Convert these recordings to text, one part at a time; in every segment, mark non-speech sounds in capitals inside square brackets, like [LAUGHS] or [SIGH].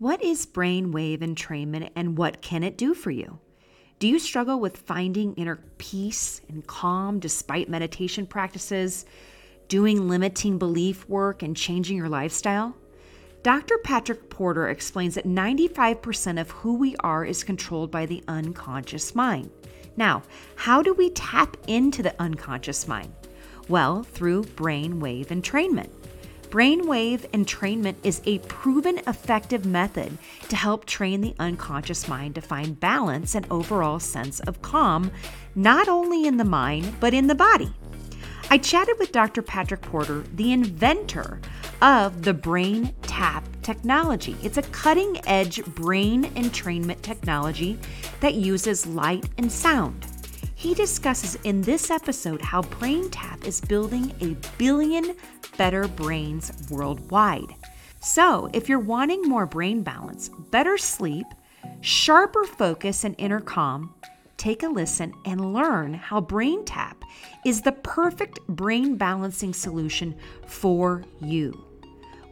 What is brainwave entrainment and what can it do for you? Do you struggle with finding inner peace and calm despite meditation practices, doing limiting belief work, and changing your lifestyle? Dr. Patrick Porter explains that 95% of who we are is controlled by the unconscious mind. Now, how do we tap into the unconscious mind? Well, through brainwave entrainment. Brainwave entrainment is a proven effective method to help train the unconscious mind to find balance and overall sense of calm, not only in the mind, but in the body. I chatted with Dr. Patrick Porter, the inventor of the BrainTap technology. It's a cutting edge brain entrainment technology that uses light and sound. He discusses in this episode how BrainTap is building a billion better brains worldwide. So, if you're wanting more brain balance, better sleep, sharper focus, and inner calm, take a listen and learn how BrainTap is the perfect brain balancing solution for you.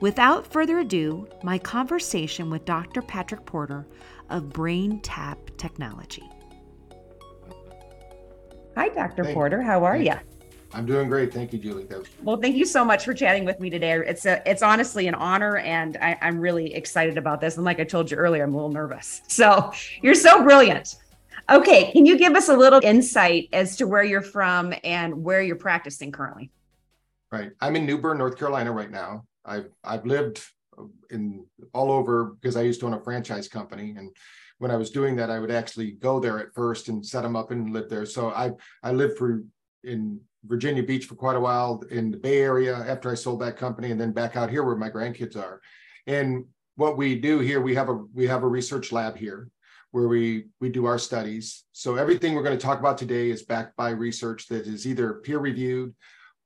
Without further ado, my conversation with Dr. Patrick Porter of BrainTap Technology. Hi, Dr. Thank Porter. How are you? I'm doing great. Thank you, Julie. Well, thank you so much for chatting with me today. It's a, it's honestly an honor, and I, I'm really excited about this. And like I told you earlier, I'm a little nervous. So you're so brilliant. Okay, can you give us a little insight as to where you're from and where you're practicing currently? Right. I'm in New Bern, North Carolina right now. I've I've lived in all over because I used to own a franchise company and when I was doing that, I would actually go there at first and set them up and live there. So I I lived for in Virginia Beach for quite a while in the Bay Area after I sold that company, and then back out here where my grandkids are. And what we do here, we have a we have a research lab here where we we do our studies. So everything we're going to talk about today is backed by research that is either peer reviewed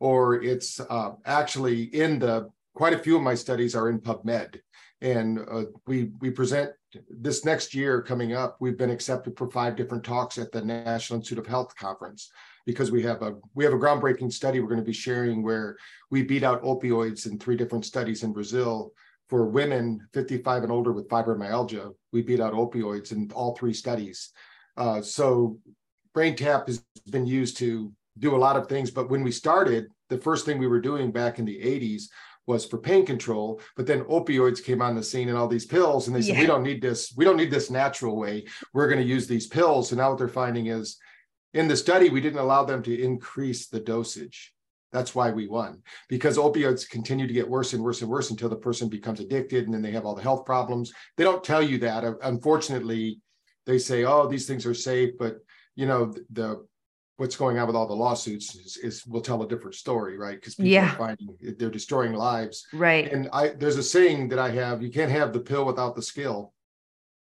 or it's uh, actually in the quite a few of my studies are in PubMed and uh, we we present this next year coming up we've been accepted for five different talks at the national institute of health conference because we have a we have a groundbreaking study we're going to be sharing where we beat out opioids in three different studies in brazil. For women 55 and older with fibromyalgia we beat out opioids in all three studies. Uh, so BrainTap has been used to do a lot of things but when we started the first thing we were doing back in the 80s was for pain control but then opioids came on the scene and all these pills and they said yeah. we don't need this we don't need this natural way. We're going to use these pills. And now what they're finding is in the study we didn't allow them to increase the dosage. That's why we won because opioids continue to get worse and worse and worse until the person becomes addicted and then they have all the health problems. They don't tell you that. Unfortunately they say oh these things are safe but you know the what's going on with all the lawsuits is, is will tell a different story, right? Because people yeah. are finding they're destroying lives. Right. And I there's a saying that I have, you can't have the pill without the skill.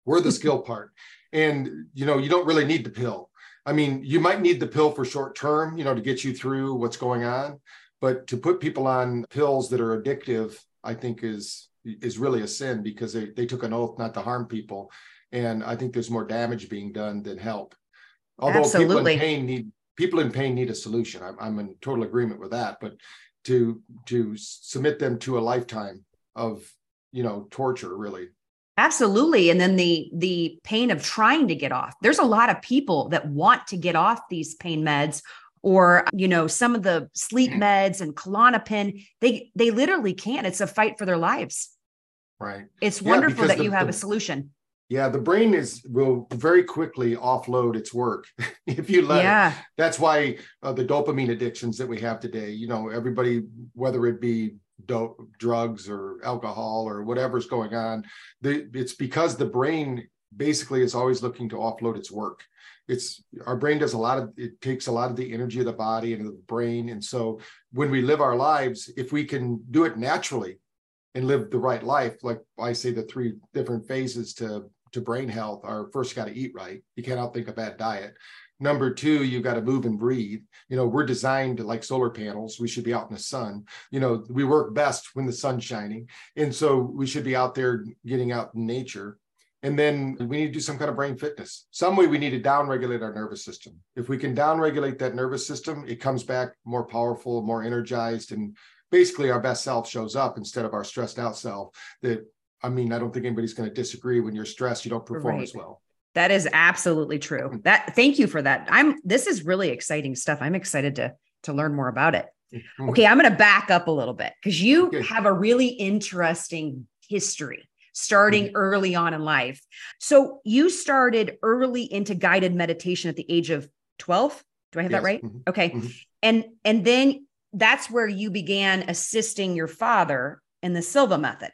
We're the skill [LAUGHS] part. And you know, you don't really need the pill. I mean, you might need the pill for short term, you know, to get you through what's going on. But to put people on pills that are addictive, I think is is really a sin because they, they took an oath not to harm people. And I think there's more damage being done than help. Although Absolutely. people in pain need people in pain need a solution. I'm, I'm in total agreement with that. But to to submit them to a lifetime of you know torture, really. Absolutely. And then the the pain of trying to get off. There's a lot of people that want to get off these pain meds or you know some of the sleep [CLEARS THROAT] meds and Klonopin they they literally can't it's a fight for their lives right it's wonderful yeah, that the, you have the, a solution yeah, the brain is will very quickly offload its work [LAUGHS] if you let yeah. it. That's why uh, the dopamine addictions that we have today, you know, everybody, whether it be dope, drugs or alcohol or whatever's going on, the, it's because the brain basically is always looking to offload its work. It's our brain does a lot of it takes a lot of the energy of the body and the brain, and so when we live our lives, if we can do it naturally and live the right life, like I say, the three different phases to to brain health are first got to eat right. You can't outthink a bad diet. Number two, you've got to move and breathe. You know, we're designed like solar panels. We should be out in the sun. You know, we work best when the sun's shining. And so we should be out there getting out in nature. And then we need to do some kind of brain fitness. Some way we need to downregulate our nervous system. If we can downregulate that nervous system, it comes back more powerful, more energized, and basically our best self shows up instead of our stressed out self that I mean, I don't think anybody's going to disagree. When you're stressed, you don't perform right. as well. That is absolutely true. Hmm. That thank you for that. I'm this is really exciting stuff. I'm excited to to learn more about it. Hmm. Okay, I'm going to back up a little bit because you okay. have a really interesting history starting mm-hmm. early on in life. So you started early into guided meditation at the age of 12. Do I have yes. that right? Mm-hmm. Okay. Mm-hmm. And and then that's where you began assisting your father in the Silva method.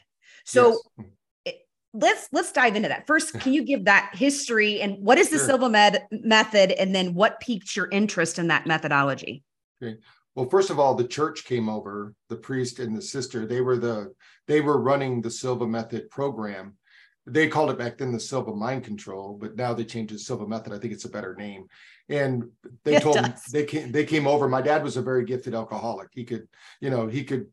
So yes. It, let's let's dive into that. First, can you give that history and what is the sure. Silva med- method and then what piqued your interest in that methodology? Okay. Well, first of all, the church came over, the priest and the sister, they were the they were running the Silva method program. They called it back then the Silva mind control, but now they changed it to Silva method. I think it's a better name. And they it told me they came they came over. My dad was a very gifted alcoholic. He could, you know, he could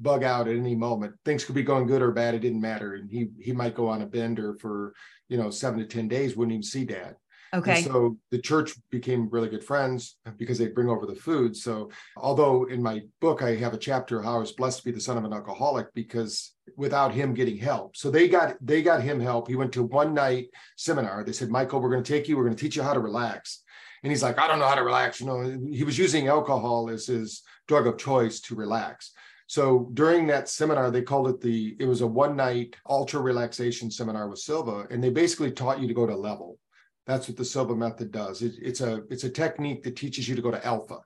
bug out at any moment. Things could be going good or bad. It didn't matter. And he he might go on a bender for, you know, seven to 10 days, wouldn't even see dad. Okay. And so the church became really good friends because they bring over the food. So although in my book I have a chapter how I was blessed to be the son of an alcoholic because without him getting help. So they got they got him help. He went to one night seminar. They said, Michael, we're going to take you, we're going to teach you how to relax. And he's like, I don't know how to relax. You know, he was using alcohol as his drug of choice to relax. So during that seminar, they called it the, it was a one night ultra relaxation seminar with Silva. And they basically taught you to go to level. That's what the Silva method does. It, it's a it's a technique that teaches you to go to alpha.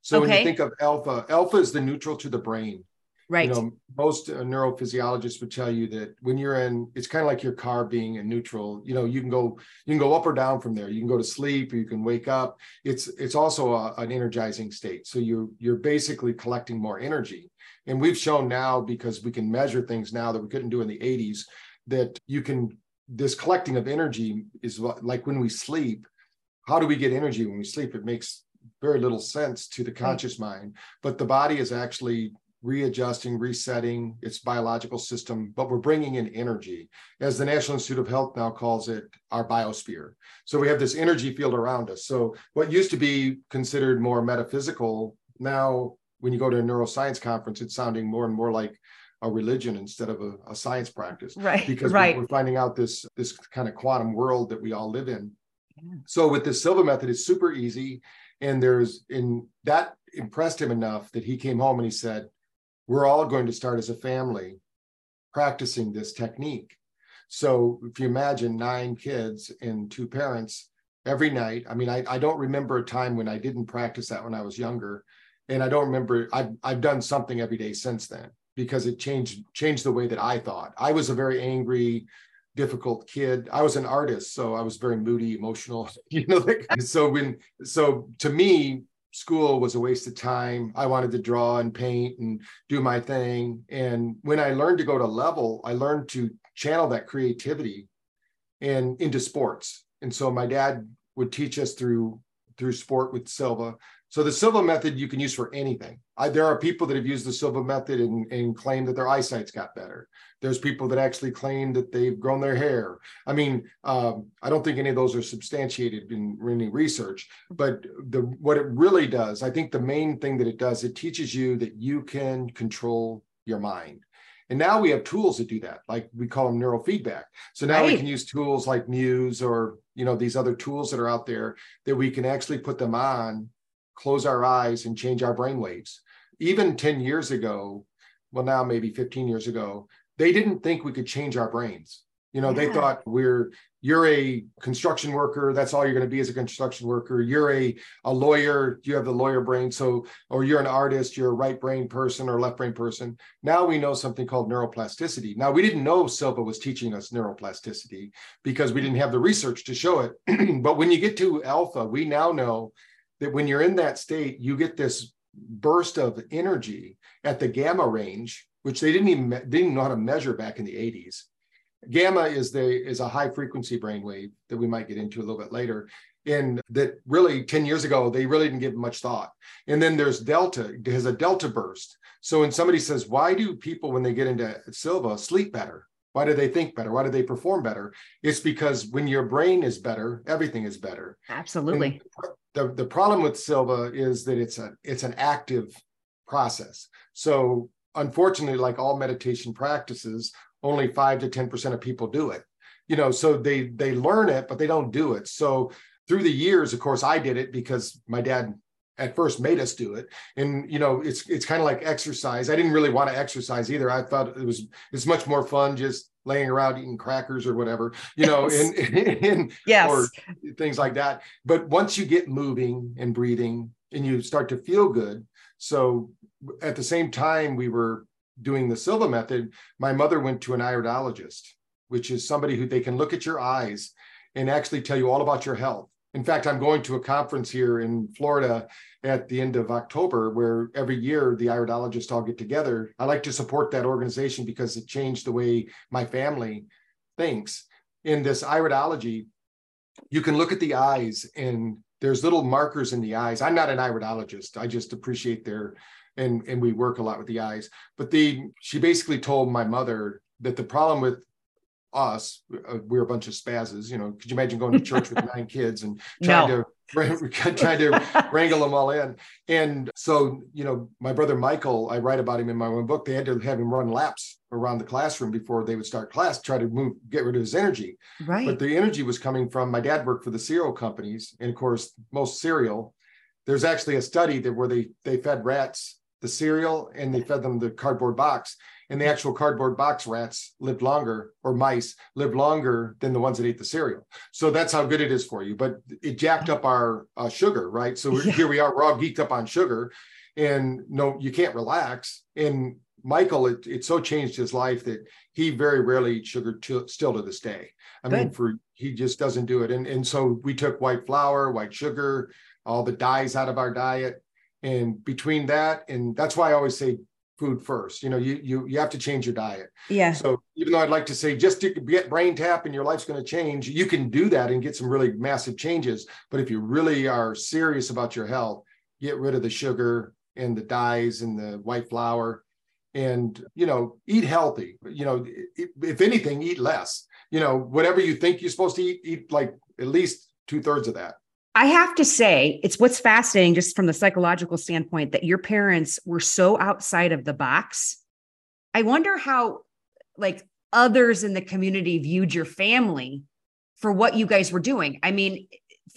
So okay. when you think of alpha, alpha is the neutral to the brain. Right. You know, most uh, neurophysiologists would tell you that when you're in, it's kind of like your car being in neutral. You know, you can go you can go up or down from there. You can go to sleep, or you can wake up. It's it's also a, an energizing state. So you you're basically collecting more energy. And we've shown now because we can measure things now that we couldn't do in the 80s that you can this collecting of energy is like when we sleep how do we get energy when we sleep? It makes very little sense to the hmm. conscious mind but the body is actually readjusting resetting its biological system but we're bringing in energy as the national institute of health now calls it our biosphere. So we have this energy field around us. So what used to be considered more metaphysical now when you go to a neuroscience conference it's sounding more and more like a religion instead of a, a science practice. Right because right. we're finding out this this kind of quantum world that we all live in. Yeah. so with the silva method it's super easy. And there's in that impressed him enough that he came home and he said we're all going to start as a family practicing this technique. So if you imagine nine kids and two parents every night i mean I, I don't remember a time when i didn't practice that when i was younger and i don't remember I've, I've done something every day since then because it changed changed the way that I thought. I was a very angry, difficult kid. I was an artist, so I was very moody, emotional. [LAUGHS] You know, like, so when so to me, school was a waste of time. I wanted to draw and paint and do my thing. And when I learned to go to level, I learned to channel that creativity and into sports. And so my dad would teach us through through sport with Silva. So the Silva method you can use for anything. I, there are people that have used the Silva method and, and claim that their eyesight's got better. There's people that actually claim that they've grown their hair. I mean, um, I don't think any of those are substantiated in, in any research. But the what it really does, I think the main thing that it does, it teaches you that you can control your mind. And now we have tools that do that, like we call them neurofeedback. So now right. we can use tools like Muse or you know these other tools that are out there that we can actually put them on close our eyes and change our brain waves. Even 10 years ago, well, now maybe 15 years ago, they didn't think we could change our brains. You know, yeah. they thought we're you're a construction worker, that's all you're going to be as a construction worker. You're a, a lawyer, you have the lawyer brain. So, or you're an artist, you're a right brain person or left brain person. Now we know something called neuroplasticity. Now we didn't know Silva was teaching us neuroplasticity because we didn't have the research to show it. [CLEARS THROAT] but when you get to alpha, we now know that when you're in that state, you get this burst of energy at the gamma range, which they didn't even didn't know how to measure back in the 80s. Gamma is the is a high frequency brainwave that we might get into a little bit later. And that really 10 years ago, they really didn't give much thought. And then there's delta, has a delta burst. So when somebody says, why do people, when they get into Silva, sleep better? Why do they think better? Why do they perform better? It's because when your brain is better, everything is better. Absolutely. And the, the problem with Silva is that it's a it's an active process. So unfortunately, like all meditation practices, only five to 10% of people do it. You know, so they they learn it, but they don't do it. So through the years, of course, I did it because my dad at first made us do it and you know it's it's kind of like exercise i didn't really want to exercise either i thought it was it's much more fun just laying around eating crackers or whatever you know Yes. and, [LAUGHS] and Yes. or things like that but once you get moving and breathing and you start to feel good so at the same time we were doing the silva method my mother went to an iridologist which is somebody who they can look at your eyes and actually tell you all about your health in fact, I'm going to a conference here in Florida at the end of October where every year the iridologists all get together. I like to support that organization because it changed the way my family thinks. In this iridology, you can look at the eyes and there's little markers in the eyes. I'm not an iridologist. I just appreciate their and and we work a lot with the eyes. But the she basically told my mother that the problem with us, uh, we're a bunch of spazzes. You know, could you imagine going to church with [LAUGHS] nine kids and trying No. to [LAUGHS] [LAUGHS] trying to wrangle them all in? And so, you know, my brother Michael, I write about him in my own book. They had to have him run laps around the classroom before they would start class, try to move, get rid of his energy. right. But the energy was coming from my dad worked for the cereal companies, and of course, most cereal. There's actually a study that where they they fed rats the cereal and they fed them the cardboard box, and the actual cardboard box rats lived longer, or mice lived longer than the ones that ate the cereal. So that's how good it is for you. But it jacked up our uh, sugar, right? So Yeah. here we are, we're all geeked up on sugar, and no, you can't relax. And Michael, it, it so changed his life that he very rarely eats sugar to, still to this day. I mean, for he just doesn't do it. And and so we took white flour, white sugar, all the dyes out of our diet. And between that, and that's why I always say food first. You know, you you you have to change your diet. yeah. So even though I'd like to say just to get BrainTap and your life's going to change, you can do that and get some really massive changes. But if you really are serious about your health, get rid of the sugar and the dyes and the white flour and you know eat healthy you know if anything eat less you know whatever you think you're supposed to eat eat like at least two-thirds of that I have to say, it's what's fascinating, just from the psychological standpoint, that your parents were so outside of the box. I wonder how, like, others in the community viewed your family for what you guys were doing. I mean,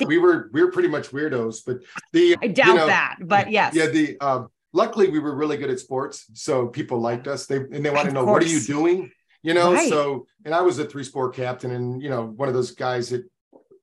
we were we were pretty much weirdos but the I doubt you know, that, but yes. yeah the um luckily we were really good at sports so people liked us they and they want to know what are you doing you know Right. so and i was a three sport captain and you know one of those guys that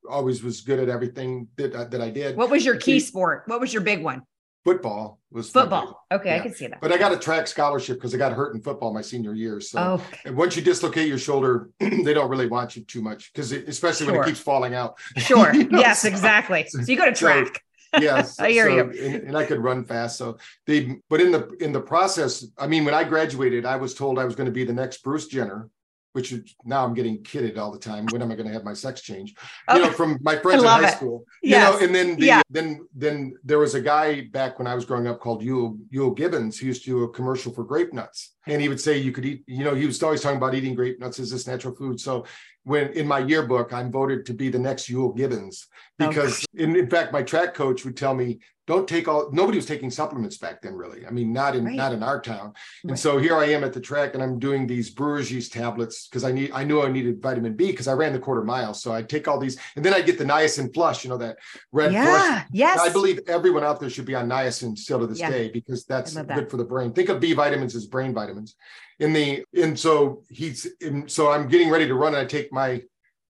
always was good at everything that, I- that i did what was your key sport? What was your big one? football was Football. Okay, I can see that. but i got a track scholarship because i got hurt in football my senior year so Oh, and once you dislocate your shoulder [CLEARS THROAT] they don't really want you too much because especially when it keeps falling out [LAUGHS] sure. You know, yes, so- exactly. [LAUGHS] So you go to so- track. yes [LAUGHS] I hear so- you. and, and i could run fast so they but in the in the process i mean when i graduated i was told i was going to be the next bruce jenner which is now i'm getting kidded all the time. When am i going to have my sex change? You know from my friends in high it. school. Yes. you know and then the, Yeah. then then there was a guy back when i was growing up called Euell, Euell Gibbons. Who used to do a commercial for grape nuts. And he would say you could eat you know he was always talking about eating grape nuts as this natural food. So when in my yearbook i'm voted to be the next Euell Gibbons Oh, because in, in fact my track coach would tell me don't take all nobody was taking supplements back then really i mean not in Right. not in our town and Right. so here i am at the track and i'm doing these brewer's yeast tablets because i need i knew i needed vitamin b because i ran the quarter mile so i take all these and then i get the niacin flush you know that red flush yeah. Yes. I believe everyone out there should be on niacin still to this Yeah. day because that's that. good for the brain. Think of B vitamins as brain vitamins. In the and so he's in, so I'm getting ready to run and I take my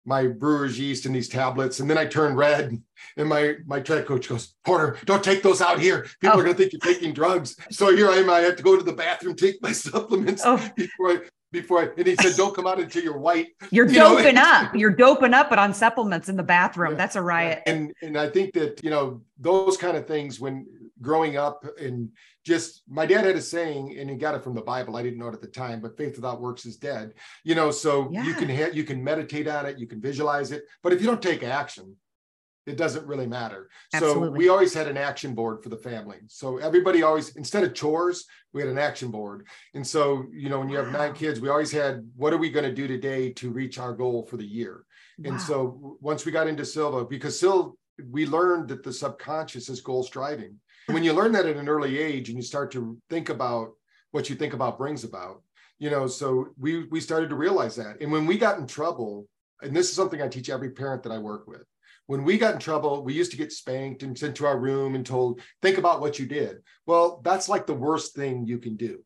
my brewer's yeast and these tablets and then I turn red and my my track coach goes Porter don't take those out here people Oh. are going to think you're taking drugs so here I am I have to go to the bathroom take my [LAUGHS] supplements Oh, before I before I and he said don't come out until you're white you're You know, doping up. You're doping up, but on supplements in the bathroom. Yeah. That's a riot. And and I think that you know those kind of things when growing up and just my dad had a saying and he got it from the Bible. I didn't know it at the time, but faith without works is dead. You know, so you can ha- you can meditate on it, you can visualize it, but if you don't take action, it doesn't really matter. So we always had an action board for the family. So everybody always instead of chores, we had an action board. And so, you know, when you have nine kids, we always had what are we going to do today to reach our goal for the year? And Wow. so once we got into Silva, because Sil, we learned that the subconscious is goal striving. When you learn that at an early age and you start to think about what you think about brings about, you know so we we started to realize that. And when we got in trouble and this is something i teach every parent that i work with when we got in trouble we used to get spanked and sent to our room and told think about what you did. Well that's like the worst thing you can do.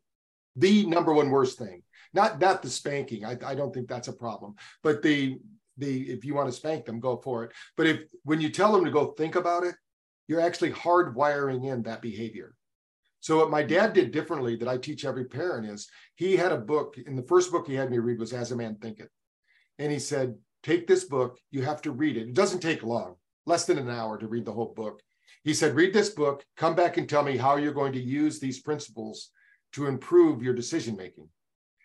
The number one worst thing. Not not the spanking. I, I don't think that's a problem but the the if you want to spank them go for it. But if when you tell them to go think about it you're actually hardwiring in that behavior so what my dad did differently that I teach every parent is he had a book, and the first book he had me read was As a Man Thinketh. And he said, take this book, you have to read it. It doesn't take long, less than an hour to read the whole book. He said, read this book, come back and tell me how you're going to use these principles to improve your decision making.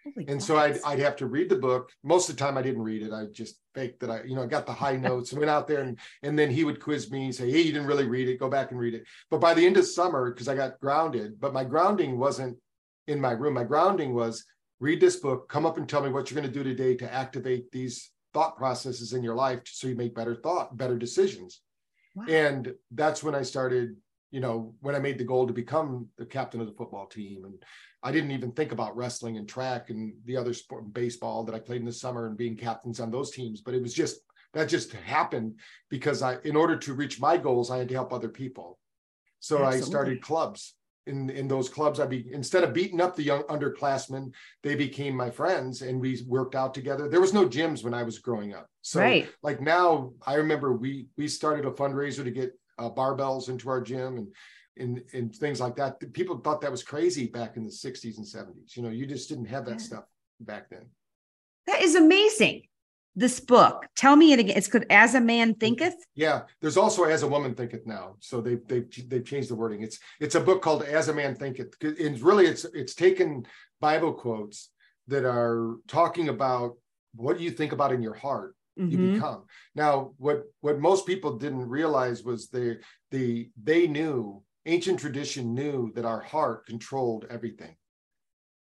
Holy and so I'd, I'd have to read the book. Most of the time I didn't read it. I just faked that I, you know, got the high [LAUGHS] notes and went out there and, and then he would quiz me and say, Hey, you didn't really read it. Go back and read it. But by the end of summer, because I got grounded, but my grounding wasn't in my room. My grounding was read this book, come up and tell me what you're going to do today to activate these thought processes in your life so you make better thought, better decisions. Wow. And that's when I started, you know, when I made the goal to become the captain of the football team and I didn't even think about wrestling and track and the other sport, baseball that I played in the summer and being captains on those teams. But it was just that just happened because I, in order to reach my goals, I had to help other people. So Absolutely. I started clubs. In, in those clubs, I be instead of beating up the young underclassmen, they became my friends and we worked out together. There was no gyms when I was growing up. So right. like now, I remember we we started a fundraiser to get uh, barbells into our gym and and, and things like that. People thought that was crazy back in the 60s and 70s. You know, you just didn't have that yeah. stuff back then. That is amazing. This book, tell me it again. It's called As a Man Thinketh. Yeah, there's also As a Woman Thinketh now. So they've they've they've changed the wording. It's it's a book called As a Man Thinketh. And really, it's it's taken Bible quotes that are talking about what you think about in your heart you mm-hmm. become now what what most people didn't realize was they the they knew ancient tradition knew that our heart controlled everything.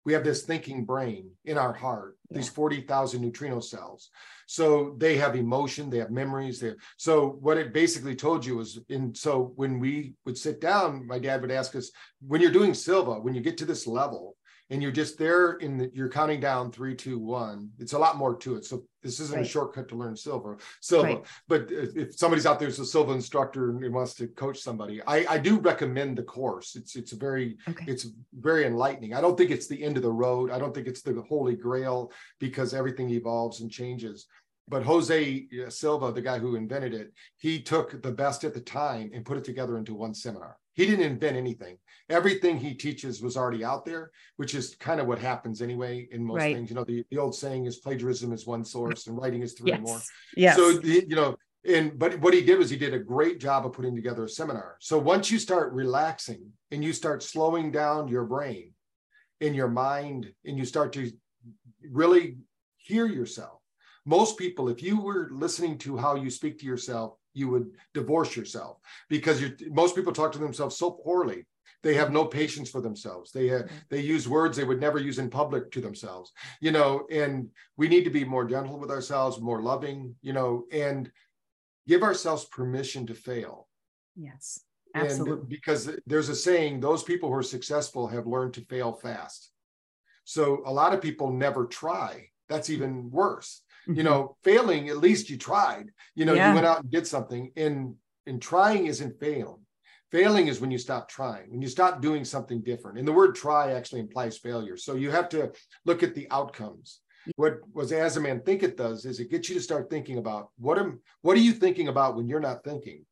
We have this thinking brain in our heart, yeah. these 40,000 neutrino cells. So they have emotion, they have memories. They have, so what it basically told you was in so when we would sit down, my dad would ask us, when you're doing Silva, when you get to this level, and you're just there in the, you're counting down three, two, one. It's a lot more to it. So this isn't right. a shortcut to learn silver Silva, right. but if somebody's out there who's a Silva instructor and wants to coach somebody, I, I do recommend the course. It's it's very okay. it's very enlightening. I don't think it's the end of the road. I don't think it's the holy grail because everything evolves and changes but Jose uh, Silva, the guy who invented it, he took the best at the time and put it together into one seminar. He didn't invent anything. Everything he teaches was already out there, which is kind of what happens anyway in most right. things. You know, the, the old saying is plagiarism is one source and writing is three yes. more. Yeah. So, the, you know, and but what he did was he did a great job of putting together a seminar. So once you start relaxing and you start slowing down your brain in your mind and you start to really hear yourself. Most people, if you were listening to how you speak to yourself, you would divorce yourself because you most people talk to themselves so poorly. They have no patience for themselves. They have, mm-hmm. they use words they would never use in public to themselves you know and we need to be more gentle with ourselves more loving you know and give ourselves permission to fail. Yes absolutely and because there's a saying those people who are successful have learned to fail fast. So a lot of people never try. That's even worse you mm-hmm. know failing at least you tried. You know yeah. you went out and did something and and trying isn't failing failing is when you stop trying when you stop doing something different. And the word try actually implies failure. So you have to look at the outcomes. What was As a Man Thinketh does is it gets you to start thinking about what am what are you thinking about when you're not thinking?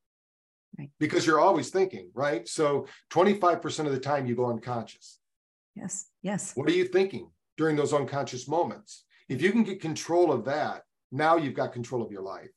Right. because you're always thinking right? So 25% of the time you go unconscious. Yes yes. What are you thinking during those unconscious moments if you can get control of that, now you've got control of your life.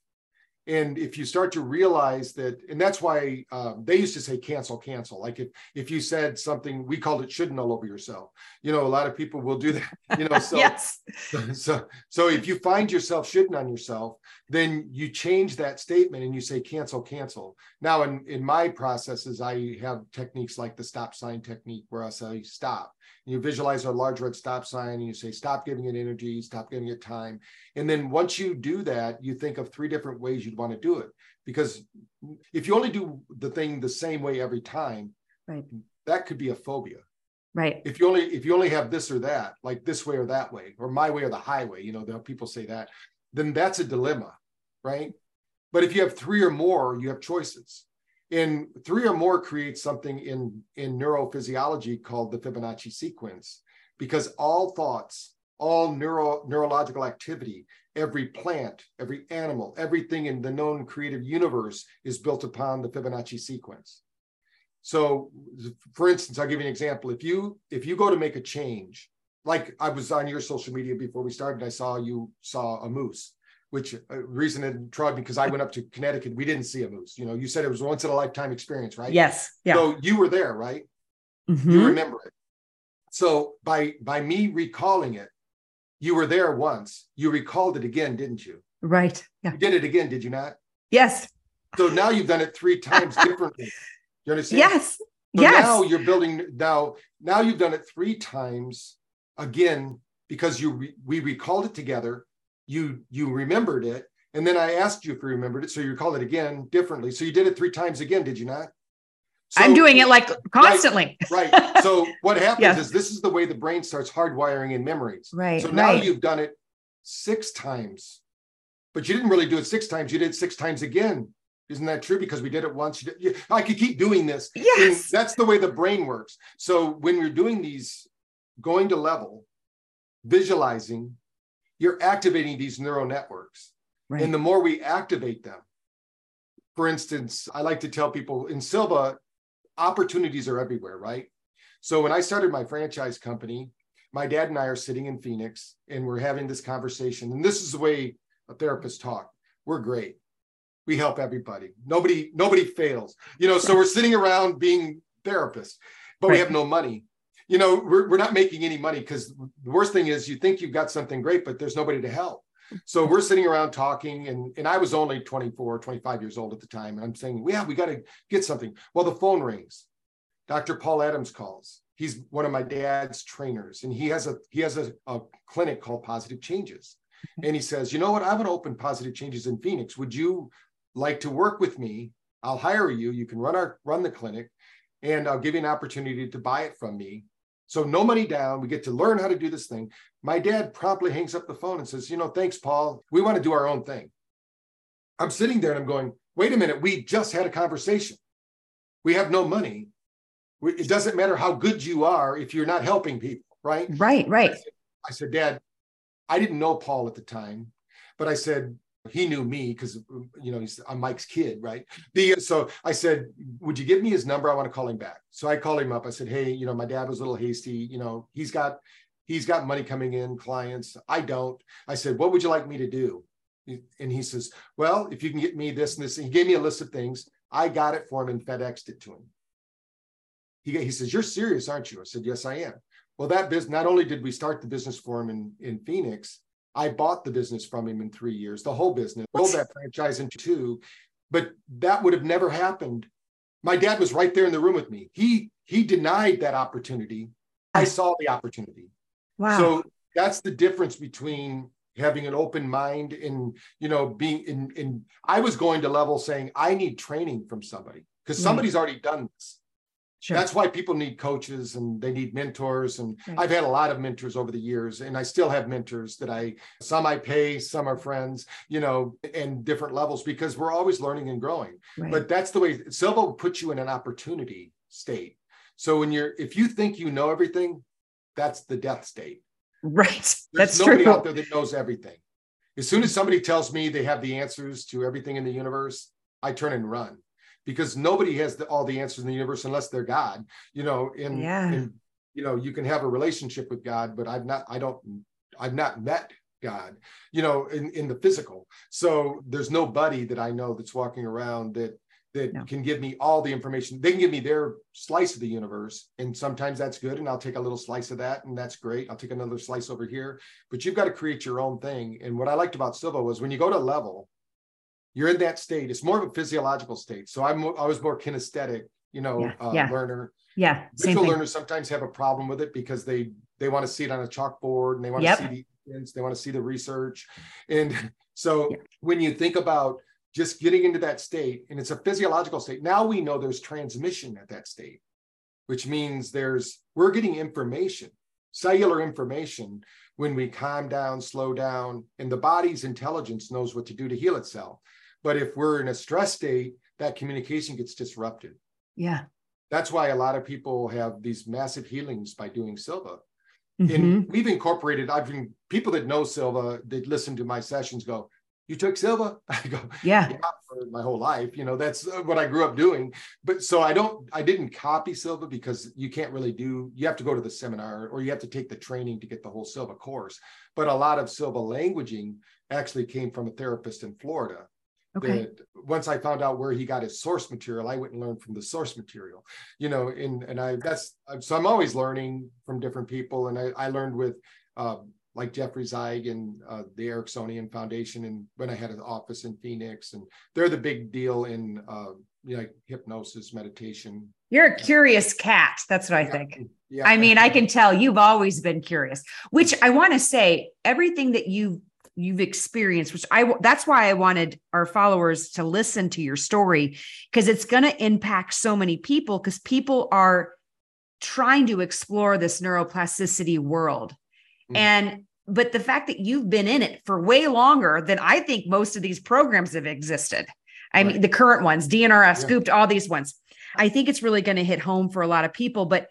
And if you start to realize that, and that's why um, they used to say cancel, cancel. Like if if you said something, we called it shouldn't all over yourself. You know, a lot of people will do that. [LAUGHS] You know, [LAUGHS] so yes. [LAUGHS] so so if you find yourself shitting on yourself, then you change that statement and you say cancel, cancel. Now, in in my processes, I have techniques like the stop sign technique, where I say stop you visualize a large red stop sign and you say, stop giving it energy, stop giving it time. And then once you do that, you think of three different ways you'd want to do it. Because if you only do the thing the same way every time, right. that could be a phobia. Right. If you only if you only have this or that, like this way or that way, or my way or the highway, you know, the people say that, then that's a dilemma, right? But if you have three or more, you have choices. And three or more creates something in, in neurophysiology called the Fibonacci sequence, because all thoughts, all neuro, neurological activity, every plant, every animal, everything in the known creative universe is built upon the Fibonacci sequence. So, for instance, I'll give you an example. If you if you go to make a change, like I was on your social media before we started, I saw you saw a moose, which uh, reason it me because I went up to Connecticut. We didn't see a moose. You know, you said it was once in a lifetime experience, right? Yes. Yeah. So you were there, right? Mhm. You remember it. So by by me recalling it, you were there once. You recalled it again, didn't you? Right. Yeah. You did it again, did you not? Yes. So now you've done it three times [LAUGHS] differently. You understand? Yes. So yes. now you're building now. Now you've done it three times again because you re, we recalled it together. You you remembered it, and then I asked you if you remembered it, so you recalled it again differently. So you did it three times again, did you not? So- I'm doing it like constantly. right. [LAUGHS] So what happens Yeah. is this is the way the brain starts hardwiring in memories. Right, So now right. you've done it six times, but you didn't really do it six times. You did it six times again. Isn't that true? Because we did it once. You did, you- I could keep doing this. And Yes. that's the way the brain works. So when you're doing these, going to level, visualizing, you're activating these neural networks. Right. And the more we activate them, for instance, I like to tell people in Silva, opportunities are everywhere, right? So when I started my franchise company, my dad and I are sitting in Phoenix and we're having this conversation. And this is the way a therapist talk. We're great. We help everybody. Nobody, nobody fails. You know, so we're sitting around being therapists, but we have no money. You know, we're, we're not making any money because the worst thing is you think you've got something great, but there's nobody to help. So mm-hmm. we're sitting around talking, and, and I was only 24, 25 years old at the time. And I'm saying, yeah, we got to get something. Well, the phone rings. Dr. Paul Adams calls. He's one of my dad's trainers, and he has a he has a, a clinic called Positive Changes. Mm-hmm. And he says, you know what? I want to open Positive Changes in Phoenix. Would you like to work with me? I'll hire you. You can run our run the clinic, and I'll give you an opportunity to buy it from me. So no money down. We get to learn how to do this thing. My dad promptly hangs up the phone and says, you know, thanks, Paul. We want to do our own thing. I'm sitting there and I'm going, wait a minute. We just had a conversation. We have no money. It doesn't matter how good you are if you're not helping people, right? Right. Right. I said, Dad, I didn't know Paul at the time, but I said, he knew me because you know he's I'm Mike's kid, right? The so I said, would you give me his number? I want to call him back. So I called him up. I said, hey, you know, my dad was a little hasty. You know, he's got he's got money coming in, clients. I don't. I said, what would you like me to do? And he says, well, if you can get me this and this, he gave me a list of things. I got it for him and FedExed it to him. He, he says, you're serious, aren't you? I said, yes, I am. Well, that business, not only did we start the business for him in, in Phoenix, I bought the business from him in three years, the whole business, rolled that franchise into two. But that would have never happened. My dad was right there in the room with me. He he denied that opportunity. I saw the opportunity. Wow. So that's the difference between having an open mind and you know being in in I was going to level saying I need training from somebody because Right. Hmm. somebody's already done this. Sure. That's why people need coaches and they need mentors. And Right. I've had a lot of mentors over the years, and I still have mentors that I some I pay, some are friends, you know, and different levels because we're always learning and growing. right. But that's the way Silva will put you in an opportunity state. So when you're if you think you know everything, that's the death state. right. [LAUGHS] There's That's nobody true. out there that knows everything. As soon as somebody tells me they have the answers to everything in the universe, I turn and run because nobody has the, all the answers in the universe unless they're God. You know, and, Yeah. and you know you can have a relationship with God, but I've not. I don't. I've not met God. You know, in in the physical. So there's nobody that I know that's walking around that that No. can give me all the information. They can give me their slice of the universe, and sometimes that's good, and I'll take a little slice of that, and that's great. I'll take another slice over here, but you've got to create your own thing. And what I liked about Silva was when you go to level, you're in that state. It's more of a physiological state. So I'm I was more kinesthetic, you know, Yeah, uh, yeah. learner. Yeah. Same Visual learners sometimes have a problem with it because they they want to see it on a chalkboard and they want Yep. to see the evidence, they want to see the research. And [LAUGHS] so Yeah. when you think about just getting into that state, and it's a physiological state, now we know there's transmission at that state, which means there's we're getting information, cellular information when we calm down, slow down, and the body's intelligence knows what to do to heal itself. But if we're in a stress state, that communication gets disrupted. Yeah. That's why a lot of people have these massive healings by doing Silva. Mhm. And we've incorporated, I've been people that know Silva, that listen to my sessions go, You took Silva? [LAUGHS] I go, Yeah. yeah, for my whole life. You know, that's uh, what I grew up doing. But so I don't, I didn't copy Silva because you can't really do, you have to go to the seminar or you have to take the training to get the whole Silva course. But a lot of Silva languaging actually came from a therapist in Florida. Okay. That once I found out where he got his source material, I went and learned from the source material. You know, and and I that's so I'm always learning from different people, and I, I learned with uh, like Jeffrey Zeig and uh, the Ericksonian Foundation, and when I had an office in Phoenix, and they're the big deal in uh, you know, hypnosis, meditation. You're a curious cat. That's what I Yeah, think. Yeah. I mean, I can tell you've always been curious, which I want to say everything that you you've experienced, which I that's why I wanted our followers to listen to your story because it's going to impact so many people because people are trying to explore this neuroplasticity world. Mhm. And but the fact that you've been in it for way longer than I think most of these programs have existed. I mean, the current ones, DNRS, Yeah. Scooped, all these ones. I think it's really going to hit home for a lot of people. But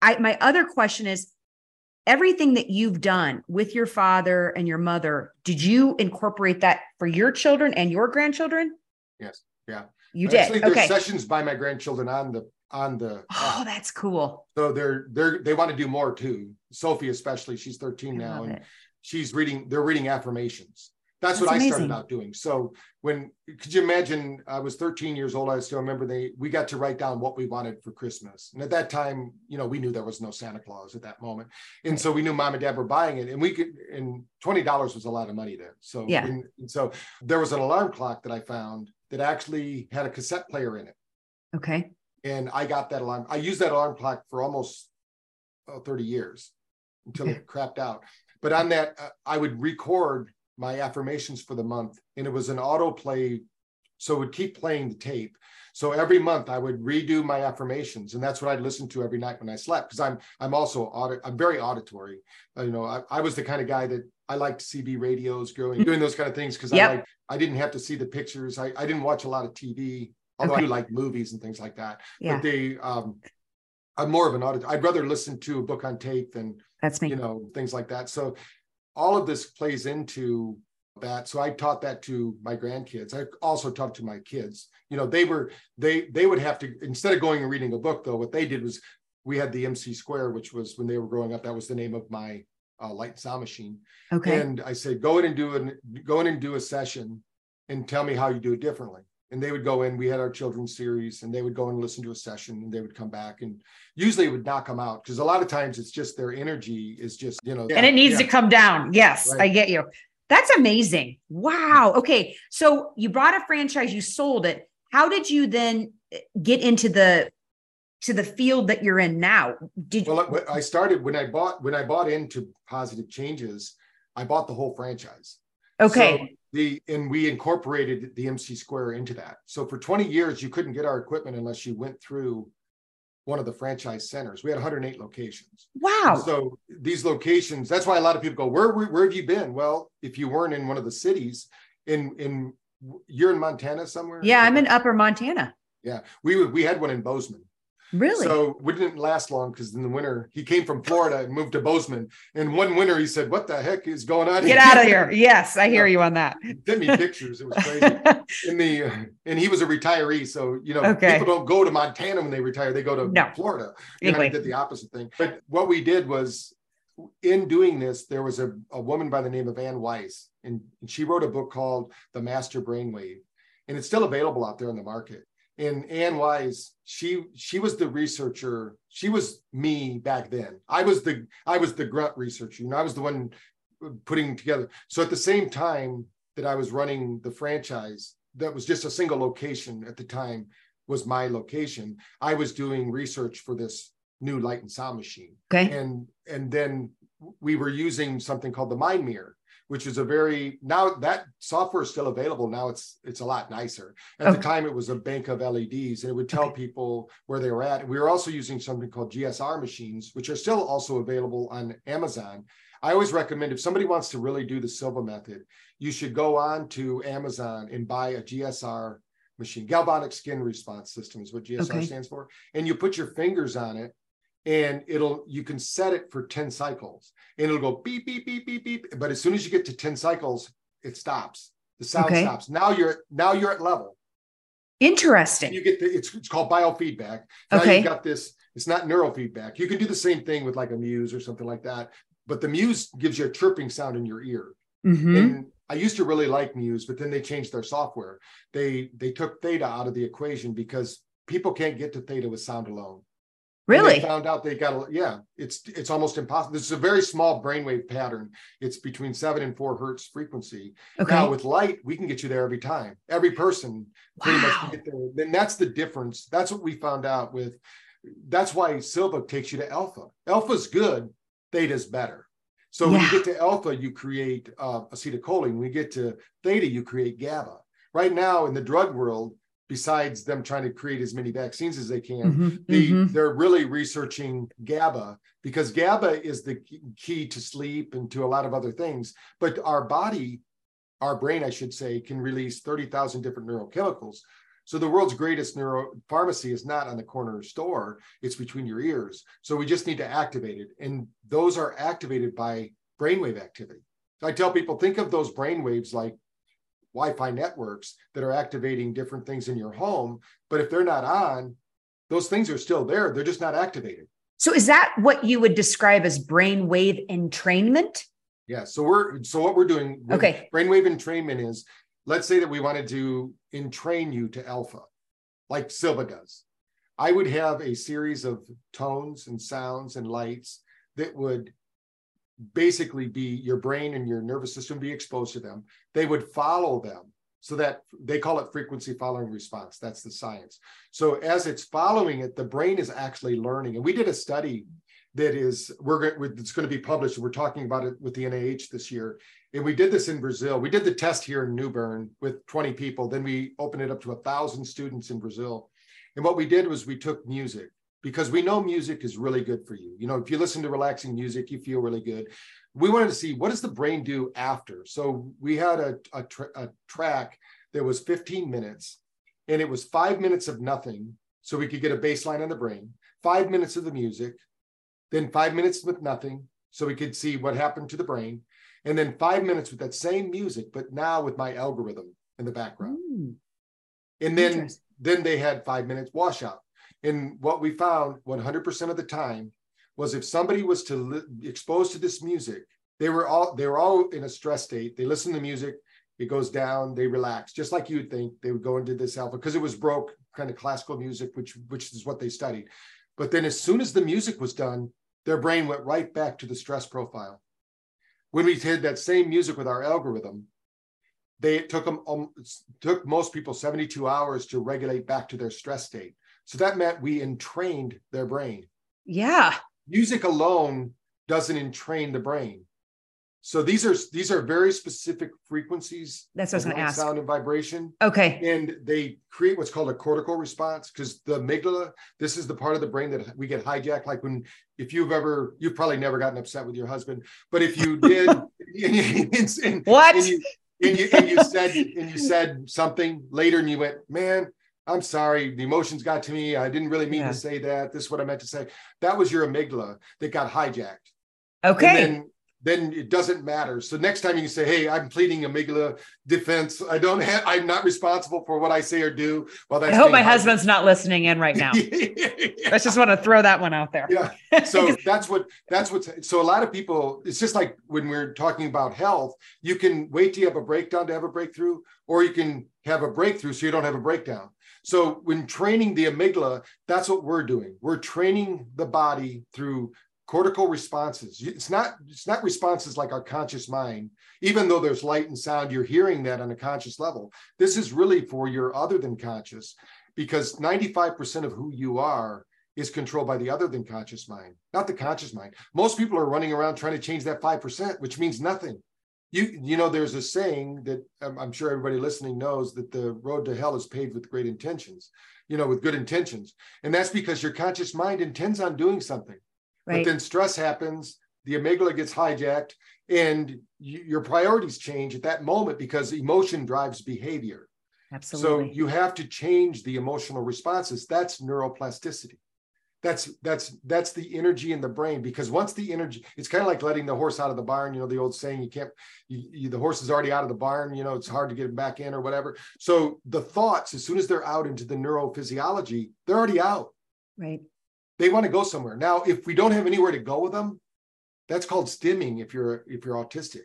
I my other question is everything that you've done with your father and your mother, did you incorporate that for your children and your grandchildren? Yes. Yeah. You Actually, did. there's Okay. sessions by my grandchildren on the on the Oh, that's cool. so they're they're they want to do more too. Sophie especially, she's I 13 now, and it. she's reading they're reading affirmations that's, That's what i started out doing so when could you imagine i was 13 years old i still remember they we got to write down what we wanted for christmas and at that time you know we knew there was no santa claus at that moment and so we knew mom and dad were buying it and we could and $20 was a lot of money then so Yeah. and, and so there was an alarm clock that i found that actually had a cassette player in it Okay. and I got that alarm. I used that alarm clock for almost oh, 30 years until it crapped out. But on that, uh, I would record my affirmations for the month, and it was an autoplay, so it would keep playing the tape. So every month I would redo my affirmations, and that's what I'd listen to every night when I slept. Because I'm I'm also audit, I'm very auditory. Uh, you know, I, I was the kind of guy that I liked CB radios growing, doing those kind of things because Yep. I like I didn't have to see the pictures. I, I didn't watch a lot of TV, although I do like movies and things like that Yeah. but they um i'm more of an auditor i'd rather listen to a book on tape than That's me. you know things like that so all of this plays into that so i taught that to my grandkids i also taught to my kids you know they were they they would have to instead of going and reading a book though what they did was we had the mc square which was when they were growing up that was the name of my uh, light and sound machine okay. and I said, go in and do an go in and do a session and tell me how you do it differently. And they would go in, we had our children's series, and they would go and listen to a session and they would come back. And usually it would knock them out because a lot of times it's just their energy is just, you know, and it needs yeah. to come down. Yes, I get you. That's amazing. Wow. Okay. So you bought a franchise, you sold it. How did you then eh, get into the to the field that you're in now? Did Well, I- I started when I bought when I bought into Positive Changes, I bought the whole franchise. Okay. So the and we incorporated the MC Square into that. So for 20 years, you couldn't get our equipment unless you went through one of the franchise centers. We had 108 locations. wow. So these locations, that's why a lot of people go, where, where, where have you been? Well, if you weren't in one of the cities, in in you're in Montana somewhere? yeah, I'm in Upper Montana. Yeah, we we had one in Bozeman. Really? So we didn't last long because in the winter he came from Florida and moved to Bozeman. And one winter he said, "What the heck is going on? Get out of here. Yes, I hear Yeah. you on that. He Sent me pictures. It was crazy. [LAUGHS] in the and he was a retiree, so you know Okay. people don't go to Montana when they retire; they go to No. Florida. And I did the opposite thing. But what we did was, in doing this, there was a, a woman by the name of Ann Wise, and she wrote a book called The Master Brainwave, and it's still available out there in the market. And Ann Wise, she she was the researcher. She was me back then. I was the I was the grunt researcher. You know, I was the one putting together. So at the same time that I was running the franchise, that was just a single location at the time was my location. I was doing research for this new light and sound machine Okay. and and then we were using something called the mind mirror which is a very now that software is still available. Now it's it's a lot nicer. At okay. the time, it was a bank of LEDs, and it would tell okay. people where they were at. We were also using something called GSR machines, which are still also available on Amazon. I always recommend if somebody wants to really do the Silva method, you should go on to Amazon and buy a GSR machine. Galvanic skin response system is what GSR okay. stands for. And you put your fingers on it and it'll you can set it for 10 cycles. And it'll go beep beep beep beep beep. But as soon as you get to 10 cycles it stops. The sound okay. stops. Now you're now you're at level. Interesting. You get the it's, it's called biofeedback. Now okay. you've got this it's not neurofeedback. You can do the same thing with like a muse or something like that but the muse gives you a chirping sound in your ear. Mm-hmm. and i used to really like muse but then they changed their software. They they took theta out of the equation because people can't get to theta with sound alone Really? found out they got a yeah. It's it's almost impossible. This is a very small brainwave pattern. It's between seven and four hertz frequency. Okay. Now with light, we can get you there every time. Every person pretty wow. much can get there. Then that's the difference. That's what we found out with. That's why Silva takes you to alpha. Alpha's good. Theta's better. So yeah. when you get to alpha, you create uh, acetylcholine. When you get to theta, you create GABA. Right now in the drug world, besides them trying to create as many vaccines as they can, mm-hmm, they, mm-hmm. they're really researching GABA because GABA is the key to sleep and to a lot of other things. But our body, our brain, I should say, can release 30,000 different neurochemicals. So the world's greatest neuro pharmacy is not on the corner store, it's between your ears. So we just need to activate it. And those are activated by brainwave activity. So I tell people, think of those brainwaves like Wi-Fi networks that are activating different things in your home. But if they're not on, those things are still there. They're just not activated. So is that what you would describe as brainwave entrainment? Yeah. So we're so what we're doing okay. brainwave entrainment is let's say that we wanted to entrain you to alpha, like Silva does. I would have a series of tones and sounds and lights that would basically be your brain and your nervous system be exposed to them. They would follow them. So that they call it frequency following response. That's the science. So as it's following it, the brain is actually learning. And we did a study that is we're going it's going to be published. We're talking about it with the NIH this year, and we did this in Brazil. We did the test here in New Bern with 20 people. Then we opened it up to a thousand students in Brazil. And what we did was we took music because we know music is really good for you. You know, if you listen to relaxing music, you feel really good. We wanted to see what does the brain do after. So we had a, a, tra- a track that was 15 minutes, and it was five minutes of nothing, so we could get a baseline on the brain. Five minutes of the music, then five minutes with nothing, so we could see what happened to the brain, and then five minutes with that same music, but now with my algorithm in the background. Mm. And then then they had five minutes washout. And what we found 100% of the time was if somebody was to li- exposed to this music, they were all they were all in a stress state. They listen to music, it goes down, they relax, just like you'd think they would go into this alpha because it was broke kind of classical music, which which is what they studied. But then as soon as the music was done, their brain went right back to the stress profile. When we did that same music with our algorithm, they it took them um, took most people 72 hours to regulate back to their stress state. So that meant we entrained their brain. Yeah. Music alone doesn't entrain the brain. So these are these are very specific frequencies. That's what I was going to ask. Sound and vibration. Okay. And they create what's called a cortical response because the amygdala. This is the part of the brain that we get hijacked. Like when, if you've ever, you've probably never gotten upset with your husband, but if you did, [LAUGHS] [LAUGHS] and, and, and, what? And you, and you, and you said and you said something later, and you went, man, I'm sorry, the emotions got to me. I didn't really mean yeah. to say that. This is what I meant to say. That was your amygdala that got hijacked. Okay. And then, then it doesn't matter. So next time you can say, "Hey, I'm pleading amygdala defense. I don't have. I'm not responsible for what I say or do." Well, I hope my hijacked. husband's not listening in right now. I just want to throw that one out there. Yeah. So that's what that's what. So a lot of people, it's just like when we're talking about health, you can wait till you have a breakdown to have a breakthrough, or you can have a breakthrough so you don't have a breakdown. So when training the amygdala, that's what we're doing. We're training the body through cortical responses. It's not it's not responses like our conscious mind. Even though there's light and sound, you're hearing that on a conscious level. This is really for your other than conscious because 95% of who you are is controlled by the other than conscious mind, not the conscious mind. Most people are running around trying to change that 5%, which means nothing. You you know there's a saying that I'm, I'm sure everybody listening knows that the road to hell is paved with great intentions you know with good intentions. And that's because your conscious mind intends on doing something. Right. but then stress happens the amygdala gets hijacked and your priorities change at that moment because emotion drives behavior. Absolutely. so you have to change the emotional responses. That's neuroplasticity that's that's that's the energy in the brain because once the energy it's kind of like letting the horse out of the barn you know the old saying you can't you, you, the horse is already out of the barn you know it's hard to get him back in or whatever. So the thoughts as soon as they're out into the neurophysiology they're already out. Right. They want to go somewhere. Now if we don't have anywhere to go with them that's called stimming if you're if you're autistic.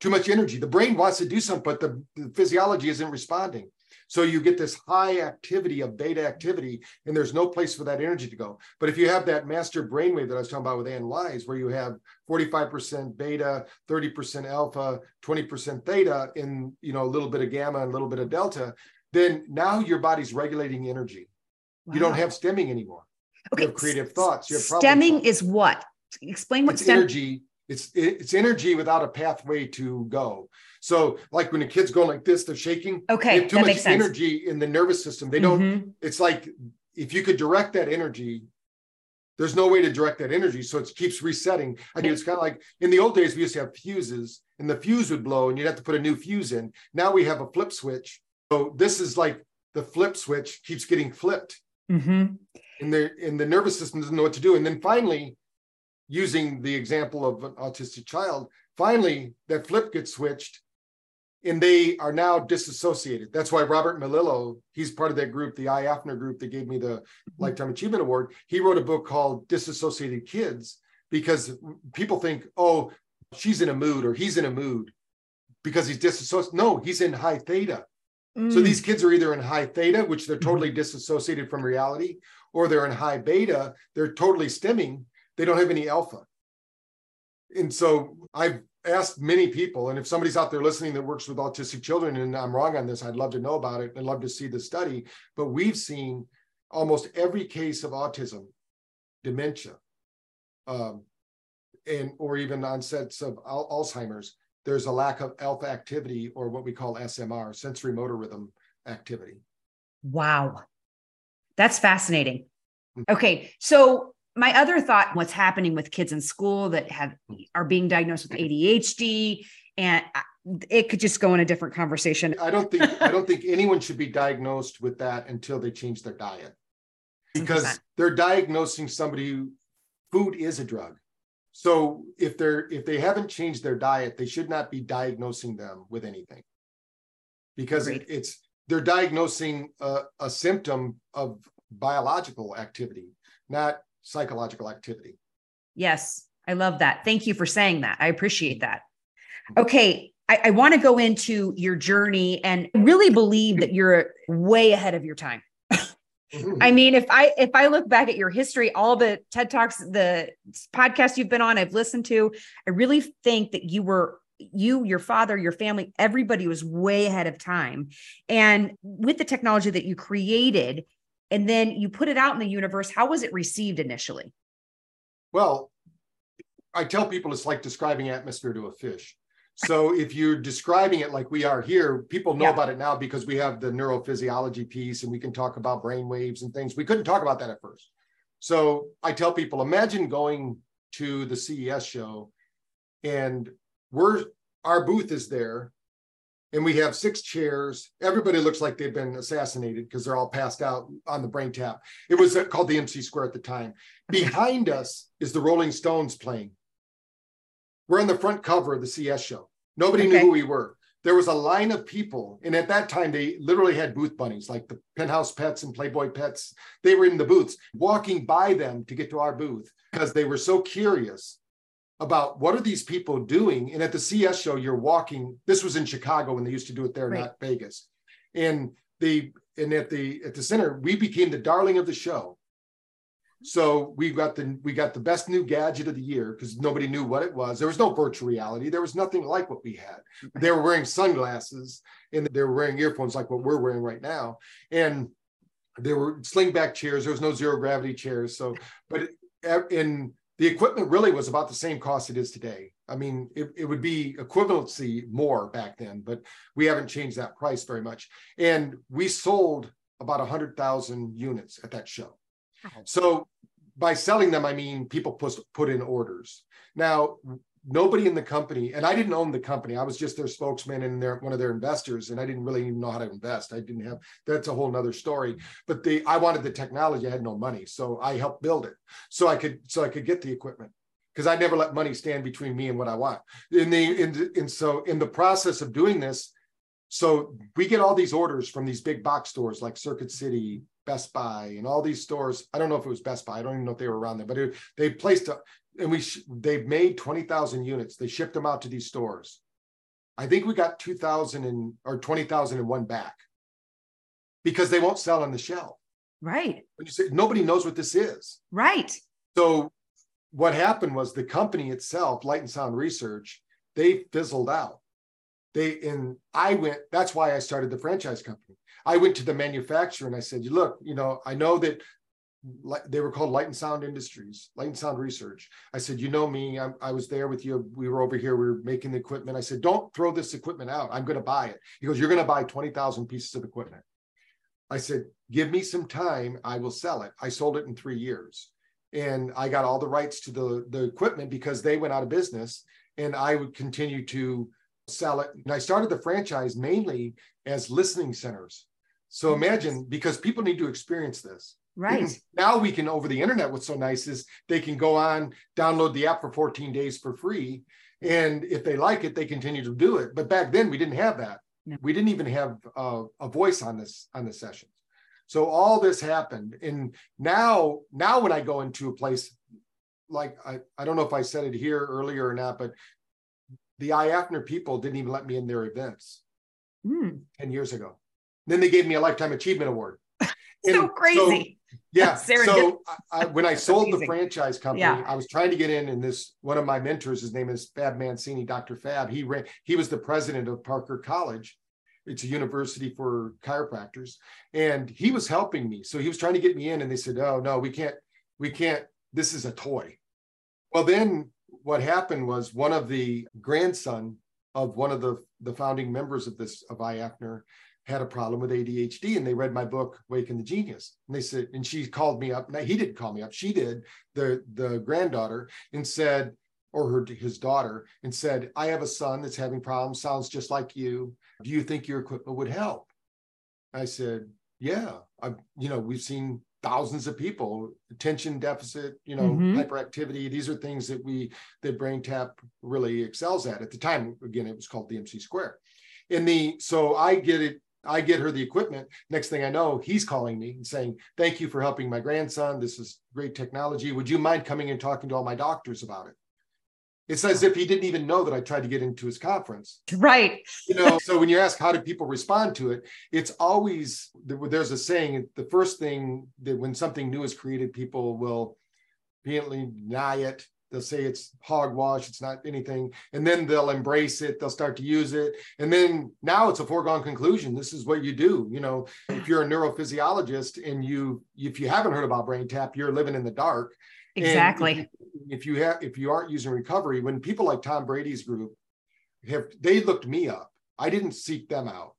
Too much energy. The brain wants to do something but the, the physiology isn't responding so you get this high activity of beta activity, and there's no place for that energy to go. But if you have that master brainwave that I was talking about with Ann Wise, where you have 45% beta, 30% alpha, 20% theta, in you know a little bit of gamma and a little bit of delta, then now your body's regulating energy. Wow. You don't have stemming anymore. Okay. You have creative thoughts. You have stemming is what? Explain what it's stem- energy. It's it's energy without a pathway to go. So, like when a kid's going like this, they're shaking. Okay, they have too much energy in the nervous system. They don't. Mm-hmm. It's like if you could direct that energy, there's no way to direct that energy, so it keeps resetting. I mean, it's kind of like in the old days we used to have fuses, and the fuse would blow, and you'd have to put a new fuse in. Now we have a flip switch. So this is like the flip switch keeps getting flipped. Mm-hmm. And the and the nervous system doesn't know what to do. And then finally, using the example of an autistic child, finally that flip gets switched and they are now disassociated. That's why Robert Melillo, he's part of that group, the IAFNR group that gave me the mm-hmm. Lifetime Achievement Award. He wrote a book called Disassociated Kids because people think, oh, she's in a mood or he's in a mood because he's disassociated. No, he's in high theta. Mm. So these kids are either in high theta, which they're totally mm-hmm. disassociated from reality, or they're in high beta, they're totally stemming, they don't have any alpha. And so I've asked many people, and if somebody's out there listening that works with autistic children, and I'm wrong on this, I'd love to know about it and love to see the study. But we've seen almost every case of autism, dementia, um, and or even onsets of al- Alzheimer's. There's a lack of alpha activity, or what we call SMR, sensory motor rhythm activity. Wow, that's fascinating. Mm-hmm. Okay, so my other thought what's happening with kids in school that have are being diagnosed with ADHD and uh, it could just go in a different conversation. I don't think I don't think anyone should be diagnosed with that until they change their diet. Because 100%. they're diagnosing somebody who food is a drug. So if they're if they haven't changed their diet, they should not be diagnosing them with anything. Because it, it's they're diagnosing a, a symptom of biological activity, not psychological activity. Yes, I love that. Thank you for saying that. I appreciate that. Okay, I, I want to go into your journey and really believe that you're way ahead of your time. Mm-hmm. I mean, if I if I look back at your history, all the TED Talks, the podcasts you've been on, I've listened to, I really think that you were you, your father, your family, everybody was way ahead of time. And with the technology that you created, and then you put it out in the universe how was it received initially? Well i tell people it's like describing atmosphere to a fish. So [LAUGHS] if you're describing it like we are here people know yeah. about it now because we have the neurophysiology piece and we can talk about brain waves and things. We couldn't talk about that at first. So i tell people imagine going to the ces show and we're our booth is there and we have six chairs. Everybody looks like they've been assassinated because they're all passed out on the BrainTap. It was uh, called the MC Square at the time. Behind us is the Rolling Stones playing. We're on the front cover of the CES show. Nobody okay. knew who we were. There was a line of people, and at that time they literally had booth bunnies, like the Penthouse Pets and Playboy Pets. They were in the booths, walking by them to get to our booth because they were so curious about what are these people doing? And at the CES show, you're walking. This was in Chicago when they used to do it there, right. not Vegas. And the and at the at the center, we became the darling of the show. So we got the we got the best new gadget of the year because nobody knew what it was. There was no virtual reality. There was nothing like what we had. [LAUGHS] They were wearing sunglasses and they were wearing earphones like what we're wearing right now. And there were sling back chairs. There was no zero gravity chairs. So, but in the equipment really was about the same cost it is today. I mean, it, it would be equivalency more back then, but we haven't changed that price very much. And we sold about 100,000 units at that show. So by selling them, I mean people put, put in orders. Now, nobody in the company, and I didn't own the company. I was just their spokesman and their one of their investors, and I didn't really even know how to invest. I didn't have that's a whole nother story. But the I wanted the technology, I had no money. So I helped build it. So I could so I could get the equipment because I never let money stand between me and what I want. In the in, and so in the process of doing this, so we get all these orders from these big box stores like Circuit City, Best Buy, and all these stores. I don't know if it was Best Buy. I don't even know if they were around there, but it, they placed a, and we they've made twenty thousand units. They shipped them out to these stores. I think we got two thousand and or twenty thousand and one back because they won't sell on the shelf. Right. When you say nobody knows what this is. Right. So what happened was the company itself, Light and Sound Research, they fizzled out. They and I went, that's why I started the franchise company. I went to the manufacturer and I said, look, you know, I know that they were called Light and Sound Industries, Light and Sound Research. I said, you know me, I, I, was there with you. We were over here, we were making the equipment. I said, don't throw this equipment out. I'm going to buy it. He goes, you're going to buy 20,000 pieces of equipment. I said, give me some time. I will sell it. I sold it in three years and I got all the rights to the, the equipment because they went out of business and I would continue to sell it. And I started the franchise mainly as listening centers. So imagine because people need to experience this. Right. Now we can over the internet. What's so nice is they can go on, download the app for 14 days for free. And if they like it, they continue to do it. But back then we didn't have that. No. We didn't even have a, a voice on this on the sessions. So all this happened. And now, now when I go into a place like I, I don't know if I said it here earlier or not, but the IAFNR people didn't even let me in their events mm. 10 years ago. Then they gave me a lifetime achievement award. [LAUGHS] so crazy. [LAUGHS] So, yeah. so I, when I sold the franchise company, yeah. I was trying to get in, and this one of my mentors, his name is Fab Mancini, Dr. Fab. He ran, he was the president of Parker College, it's a university for chiropractors and he was helping me so he was trying to get me in and they said oh no we can't we can't this is a toy well then what happened was one of the grandson of one of the the founding members of this of IAFNR had a problem with ADHD and they read my book Waken the Genius. And they said and she called me up now he didn't call me up. She did the the granddaughter and said or her his daughter and said I have a son that's having problems. Sounds just like you. Do you think your equipment would help? I said, yeah, I, you know, we've seen thousands of people attention deficit you know mm-hmm. hyperactivity. These are things that we that BrainTap really excels at. At the time again it was called the mc square. In the so i get it i get her the equipment. Next thing i know he's calling me and saying thank you for helping my grandson. This is great technology. Would you mind coming and talking to all my doctors about it it's as if he didn't even know that I tried to get into his conference. Right. you know, so when you ask how do people respond to it, it's always there's a saying. The first thing that when something new is created, people will vehemently deny it. They'll say it's hogwash, it's not anything, and then they'll embrace it. They'll start to use it, and then now it's a foregone conclusion. This is what you do. You know, if you're a neurophysiologist and you if you haven't heard about BrainTap, you're living in the dark Exactly. If, if you have if you aren't using recovery, when people like Tom Brady's group have they looked me up. I didn't seek them out.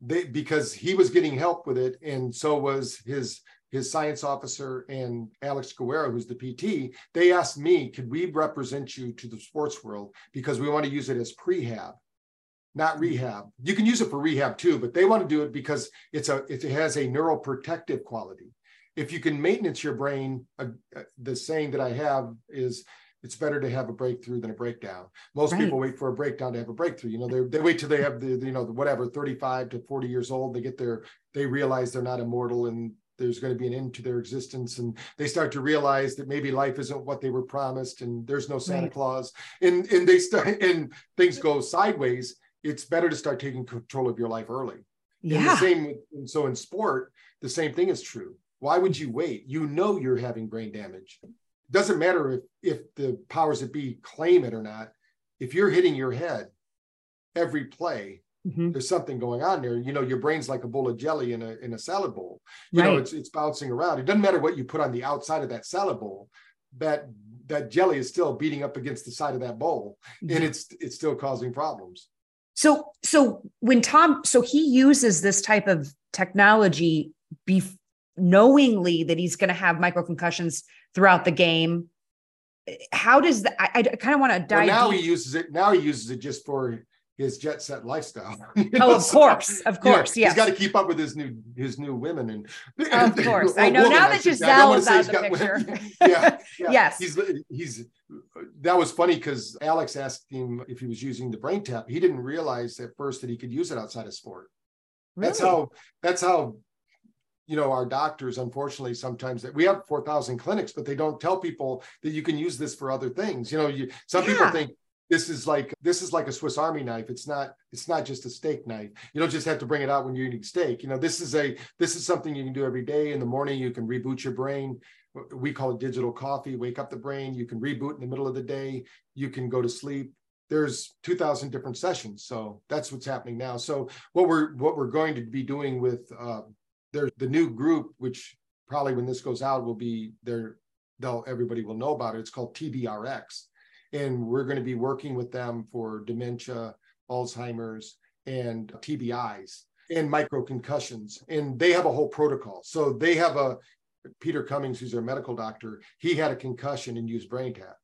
They because he was getting help with it, and so was his his science officer and Alex Guerrero, who's the PT, they asked me, could we represent you to the sports world because we want to use it as prehab, not mm-hmm. rehab. You can use it for rehab too, but they want to do it because it's a it has a neuroprotective quality if you can maintenance your brain, uh, uh, the saying that I have is it's better to have a breakthrough than a breakdown. Most right. people wait for a breakdown to have a breakthrough. You know, they, they wait till they have the, the, you know, the whatever, 35 to 40 years old, they get their, they realize they're not immortal and there's going to be an end to their existence. And they start to realize that maybe life isn't what they were promised and there's no Santa right. Claus and, and they start, [LAUGHS] and things go sideways. It's better to start taking control of your life early. Yeah. And the same, with, so in sport, the same thing is true why would you wait? You know you're having brain damage. Doesn't matter if if the powers that be claim it or not. If you're hitting your head every play, mm-hmm. there's something going on there. You know, your brain's like a bowl of jelly in a in a salad bowl. You right. know, it's it's bouncing around. It doesn't matter what you put on the outside of that salad bowl. That that jelly is still beating up against the side of that bowl and it's it's still causing problems So, so when Tom, so he uses this type of technology, be knowingly that he's going to have micro concussions throughout the game. How does that? I, I kind of want to well, dive. now deep. he uses it now he uses it just for his jet set lifestyle [LAUGHS] You Oh, know, of course, of course, yes. he's got to keep up with his new his new women and [LAUGHS] Of course. I know woman, now that should say. I don't Gisele is out of the picture. [LAUGHS] yeah, yeah. Yes. he's he's that was funny because alex asked him if he was using the BrainTap he didn't realize at first that he could use it outside of sport that's how that's how you know our doctors unfortunately sometimes that we have 4000 clinics but they don't tell people that you can use this for other things. You know you some people think this is like this is like a swiss army knife. It's not it's not just a steak knife. You don't just have to bring it out when you're eating steak. You know this is a this is something you can do every day. In the morning you can reboot your brain. We call it digital coffee. Wake up the brain. You can reboot in the middle of the day. You can go to sleep. There's 2000 different sessions. So that's what's happening now. So what we're what we're going to be doing with uh there's the new group which probably when this goes out will be there they'll everybody will know about it. It's called tbrx and we're going to be working with them for dementia alzheimer's and tbis and microconcussions. And they have a whole protocol. So they have a peter cummings who's their medical doctor he had a concussion and used BrainTap.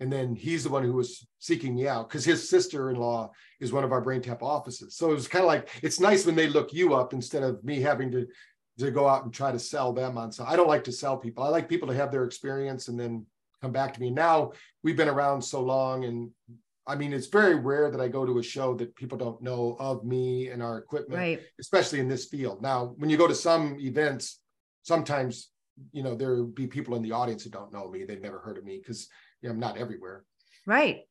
And then he's the one who was seeking me out because his sister-in-law is one of our BrainTap offices. So it was kind of like it's nice when they look you up instead of me having to to go out and try to sell them on so i don't like to sell people i like people to have their experience and then come back to me now we've been around so long and i mean it's very rare that i go to a show that people don't know of me and our equipment right. especially in this field now when you go to some events sometimes you know there be people in the audience who don't know me they've never heard of me because you know, i'm not everywhere Right.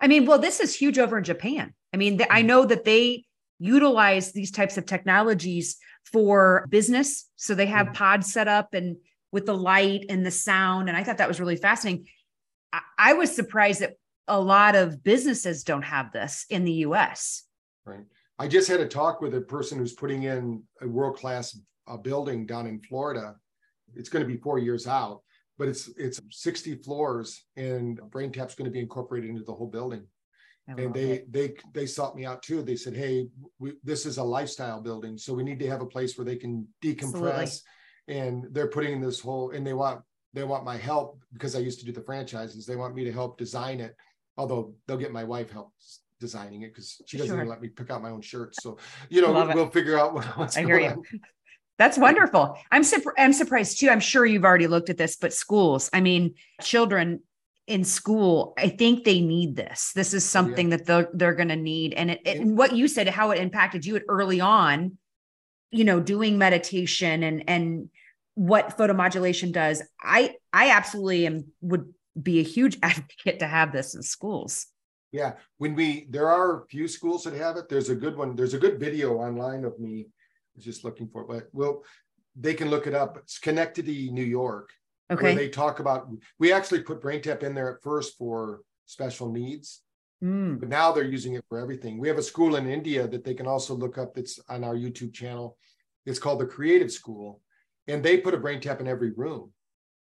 I mean, well, this is huge over in Japan. I mean, th- Mm-hmm. I know that they utilize these types of technologies for business. So they have Mhm. pods set up and with the light and the sound. And I thought that was really fascinating. I, I was surprised that a lot of businesses don't have this in the US. Right. I just had a talk with a person who's putting in a world-class uh, building down in Florida. It's going to be four years out, but it's it's 60 floors, and BrainTap's going to be incorporated into the whole building. I And they it. they they sought me out too. They said, "Hey, we, this is a lifestyle building, so we need to have a place where they can decompress." And they're putting in this whole, and they want they want my help because I used to do the franchises. They want me to help design it, although they'll get my wife help designing it because she doesn't Sure. even let me pick out my own shirts. So you know, it. we'll figure out what, what's I going hear you. on. That's wonderful. I'm surp- I'm surprised too. I'm sure you've already looked at this, but schools, I mean, children in school, I think they need this. This is Oh, yeah. something that they're they're going to need. And it, it- and what you said, how it impacted you at early on, you know, doing meditation and and what photomodulation does. I I absolutely am would be a huge [LAUGHS] advocate to have this in schools. Yeah, when we there are a few schools that have it. There's a good one. There's a good video online of me. I was just looking for it, but well, they can look it up. It's Connectity New York. Where Okay. they talk about we actually put BrainTap in there at first for special needs Mm, but now they're using it for everything we have a school in india that they can also look up that's on our youtube channel it's called the creative school and they put a BrainTap in every room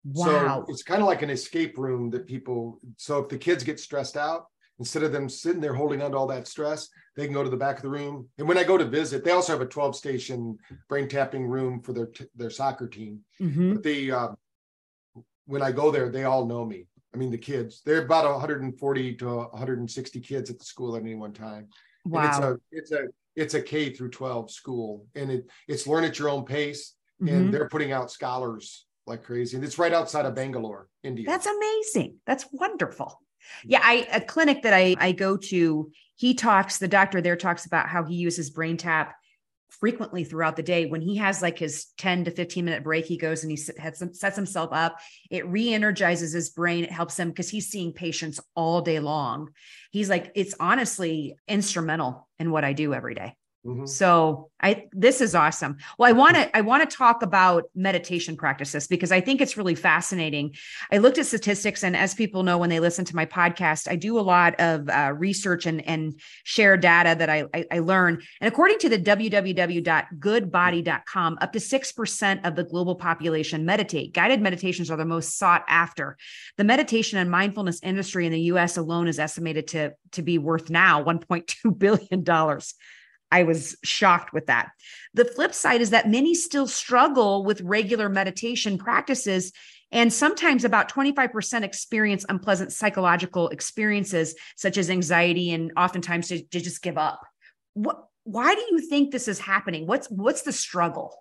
wow. so it's kind of like an escape room that people so if the kids get stressed out instead of them sitting there holding on to all that stress they can go to the back of the room and when i go to visit they also have a 12 station brain tapping room for their t- their soccer team Mhm. but they uh, when I go there, they all know me. I mean, the kids, they're about 140 to 160 kids at the school at any one time. And it's a it's a it's a K through 12 school, and it it's learn at your own pace. And mm-hmm. they're putting out scholars like crazy, and it's right outside of Bangalore, India. That's amazing. That's wonderful. Yeah, I a clinic that I I go to, he talks, the doctor there talks about how he uses BrainTap frequently throughout the day. When he has like his 10 to 15 minute break, he goes and he sets himself up. It re-energizes his brain. It helps him because he's seeing patients all day long. He's like, it's honestly instrumental in what I do every day. Mm-hmm. So I this is awesome. Well, I want to I want to talk about meditation practices because I think it's really fascinating. I looked at statistics, and as people know when they listen to my podcast, I do a lot of uh, research and and share data that I, I I learn. And according to the www.goodbody.com, up to six percent of the global population meditate. Guided meditations are the most sought after. The meditation and mindfulness industry in the U.S. alone is estimated to to be worth now 1.2 billion dollars. I was shocked with that. The flip side is that many still struggle with regular meditation practices. And sometimes about 25% experience unpleasant psychological experiences, such as anxiety, and oftentimes to, to just give up. What, why do you think this is happening? What's what's the struggle?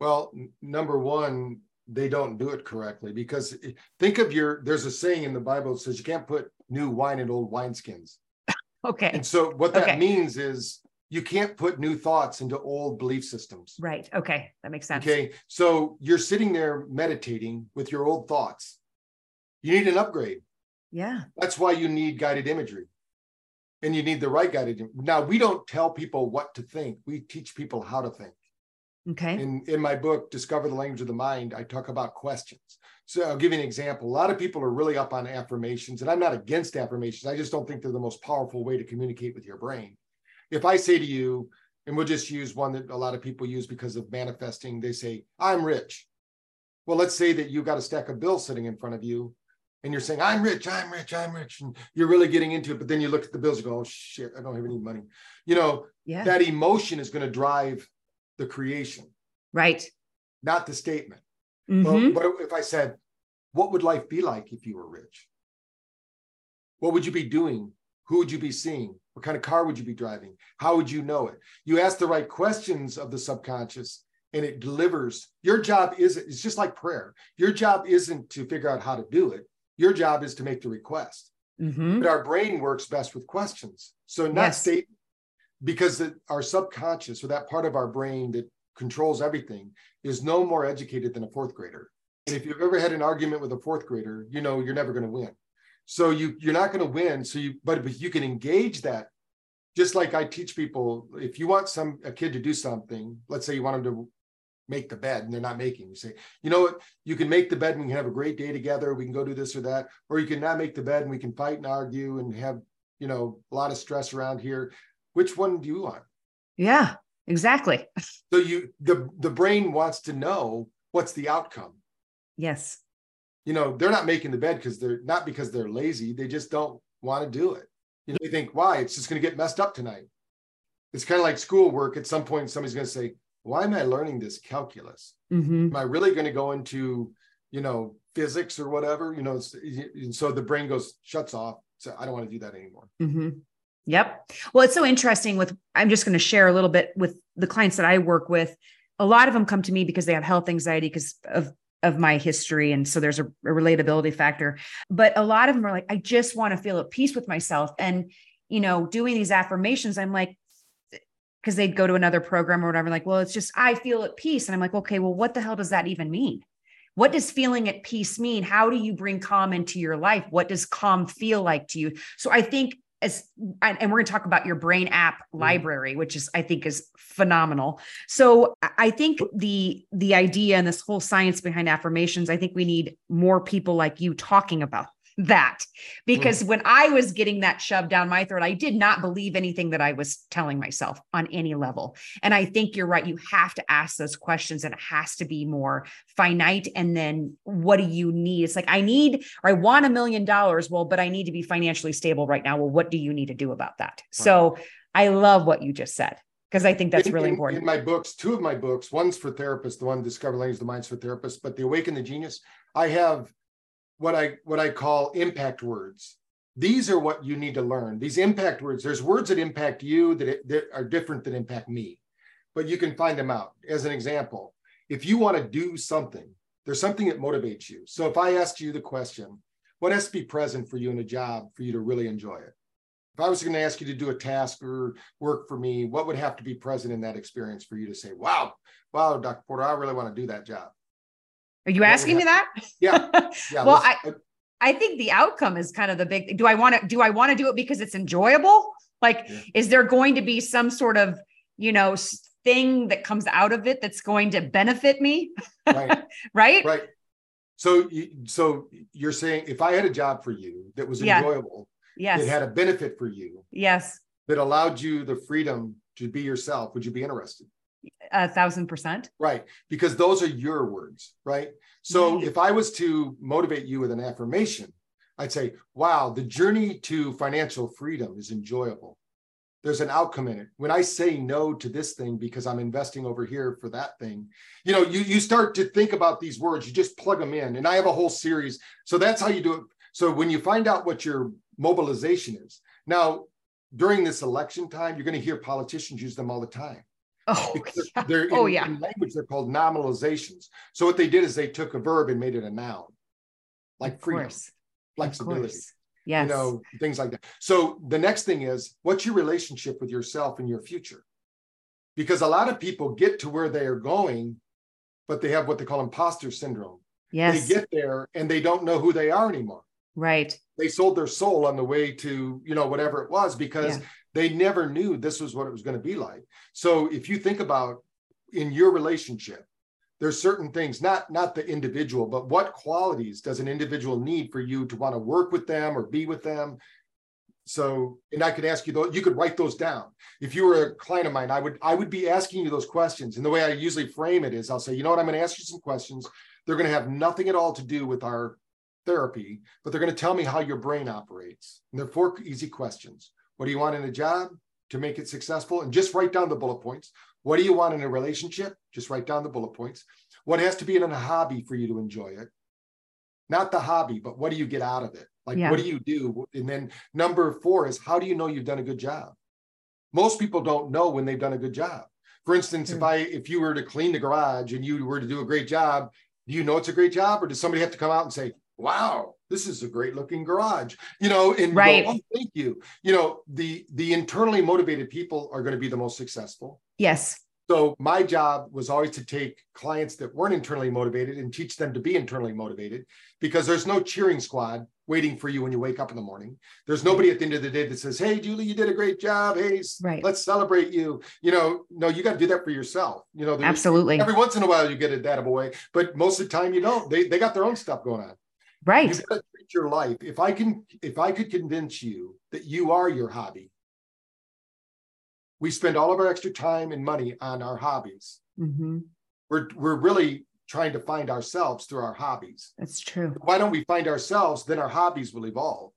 Well, number one, they don't do it correctly because eh, think of your there's a saying in the Bible that says you can't put new wine in old wineskins. [LAUGHS] okay. And so what that okay. means is you can't put new thoughts into old belief systems. Right. Okay. That makes sense. Okay. So you're sitting there meditating with your old thoughts. You need an upgrade. Yeah. That's why you need guided imagery. And you need the right guided. Now, we don't tell people what to think. We teach people how to think. Okay. In in my book, Discover the Language of the Mind, I talk about questions. So I'll give you an example. A lot of people are really up on affirmations, and I'm not against affirmations. I just don't think they're the most powerful way to communicate with your brain if I say to you, and we'll just use one that a lot of people use because of manifesting, they say, I'm rich. Well, let's say that you have got a stack of bills sitting in front of you and you're saying, I'm rich, I'm rich, I'm rich. And you're really getting into it. But then you look at the bills and go, oh shit, I don't have any money. You know, yeah. that emotion is going to drive the creation. Right. Not the statement. Mm-hmm. But, but if I said, what would life be like if you were rich? What would you be doing? Who would you be seeing? What kind of car would you be driving? How would you know it? You ask the right questions of the subconscious and it delivers. Your job isn't, it's just like prayer. Your job isn't to figure out how to do it. Your job is to make the request. Mm-hmm. But our brain works best with questions. So not yes. state because our subconscious or that part of our brain that controls everything is no more educated than a fourth grader. And if you've ever had an argument with a fourth grader, you know you're never going to win. So you you're not going to win. So you but, but you can engage that. Just like I teach people, if you want some a kid to do something, let's say you want them to make the bed and they're not making. You say, you know what, you can make the bed and we can have a great day together. We can go do this or that, or you can not make the bed and we can fight and argue and have, you know, a lot of stress around here. Which one do you want? Yeah, exactly. So you the the brain wants to know what's the outcome. Yes you know they're not making the bed because they're not because they're lazy they just don't want to do it. You know they think why? It's just going to get messed up tonight. It's kind of like schoolwork. At some point somebody's going to say why am i learning this calculus? Mm-hmm. am i really going to go into you know physics or whatever? You know and so the brain goes shuts off. So i don't want to do that anymore. Mm-hmm. yep. Well it's so interesting with i'm just going to share a little bit with the clients that i work with. A lot of them come to me because they have health anxiety because of of my history and so there's a, a, relatability factor. But a lot of them are like i just want to feel at peace with myself. And you know doing these affirmations i'm like because they'd go to another program or whatever like well it's just i feel at peace. And i'm like okay well what the hell does that even mean? What does feeling at peace mean? How do you bring calm into your life? What does calm feel like to you so i think as and we're going to talk about your brain app mm-hmm. library which is i think is phenomenal so i think the the idea and this whole science behind affirmations i think we need more people like you talking about that because mm. when I was getting that shoved down my throat, I did not believe anything that I was telling myself on any level. And I think you're right. You have to ask those questions and it has to be more finite. And then what do you need? It's like, I need or I want a million dollars. Well, but I need to be financially stable right now. Well, what do you need to do about that? Right. So I love what you just said because I think that's in, really in, important. In my books, two of my books, one's for therapists, the one Discover Language, the Minds for Therapists, but the Awaken the Genius, I have what I what I call impact words. These are what you need to learn. These impact words. There's words that impact you that, that are different that impact me, but you can find them out. As an example, if you want to do something, there's something that motivates you. So if I asked you the question, what has to be present for you in a job for you to really enjoy it? If I was going to ask you to do a task or work for me, what would have to be present in that experience for you to say, wow, wow, Dr. Porter, I really want to do that job? Are you asking me that? Yeah. [LAUGHS] yeah well, I, I think the outcome is kind of the big do I want to do I want to do it because it's enjoyable? Like, yeah. is there going to be some sort of you know, thing that comes out of it that's going to benefit me. Right. [LAUGHS] right. Right. So, you, so you're saying if I had a job for you that was enjoyable, yeah. yes, that had a benefit for you, yes, that allowed you the freedom to be yourself, would you be interested? A thousand percent. Right. Because those are your words. Right. So right. if I was to motivate you with an affirmation, I'd say, wow, the journey to financial freedom is enjoyable. There's an outcome in it. When I say no to this thing because I'm investing over here for that thing, you know, you, you start to think about these words, you just plug them in. And I have a whole series. So that's how you do it. So when you find out what your mobilization is, now during this election time, you're going to hear politicians use them all the time. Oh, yeah. they're in, oh, yeah. in language, they're called nominalizations. So what they did is they took a verb and made it a noun, like freedom, flexibility, yes. you know, things like that. So the next thing is, what's your relationship with yourself and your future? Because a lot of people get to where they are going, but they have what they call imposter syndrome. Yes. They get there and they don't know who they are anymore. Right. They sold their soul on the way to, you know, whatever it was because yeah. They never knew this was what it was going to be like. So if you think about in your relationship, there's certain things, not not the individual, but what qualities does an individual need for you to want to work with them or be with them? So, and I could ask you though, you could write those down. If you were a client of mine, I would I would be asking you those questions. And the way I usually frame it is I'll say, you know what, I'm going to ask you some questions. They're going to have nothing at all to do with our therapy, but they're going to tell me how your brain operates. And they're four easy questions. What do you want in a job to make it successful? And just write down the bullet points. What do you want in a relationship? Just write down the bullet points. What has to be in a hobby for you to enjoy it? Not the hobby, but what do you get out of it? Like, yeah. what do you do? And then number four is how do you know you've done a good job? Most people don't know when they've done a good job. For instance, mm. if I if you were to clean the garage and you were to do a great job, do you know it's a great job, or does somebody have to come out and say, wow this is a great looking garage you know and right. Go, oh, thank you you know the the internally motivated people are going to be the most successful yes so my job was always to take clients that weren't internally motivated and teach them to be internally motivated because there's no cheering squad waiting for you when you wake up in the morning. There's nobody at the end of the day that says, "Hey, Julie, you did a great job. Hey, right. let's celebrate you." You know, no, you got to do that for yourself. You know, absolutely. Every once in a while, you get a data boy, but most of the time, you don't. They they got their own stuff going on. Right. You've got to treat your life. If I can, if I could convince you that you are your hobby, we spend all of our extra time and money on our hobbies. Mm-hmm. We're we're really trying to find ourselves through our hobbies. That's true. Why don't we find ourselves? Then our hobbies will evolve.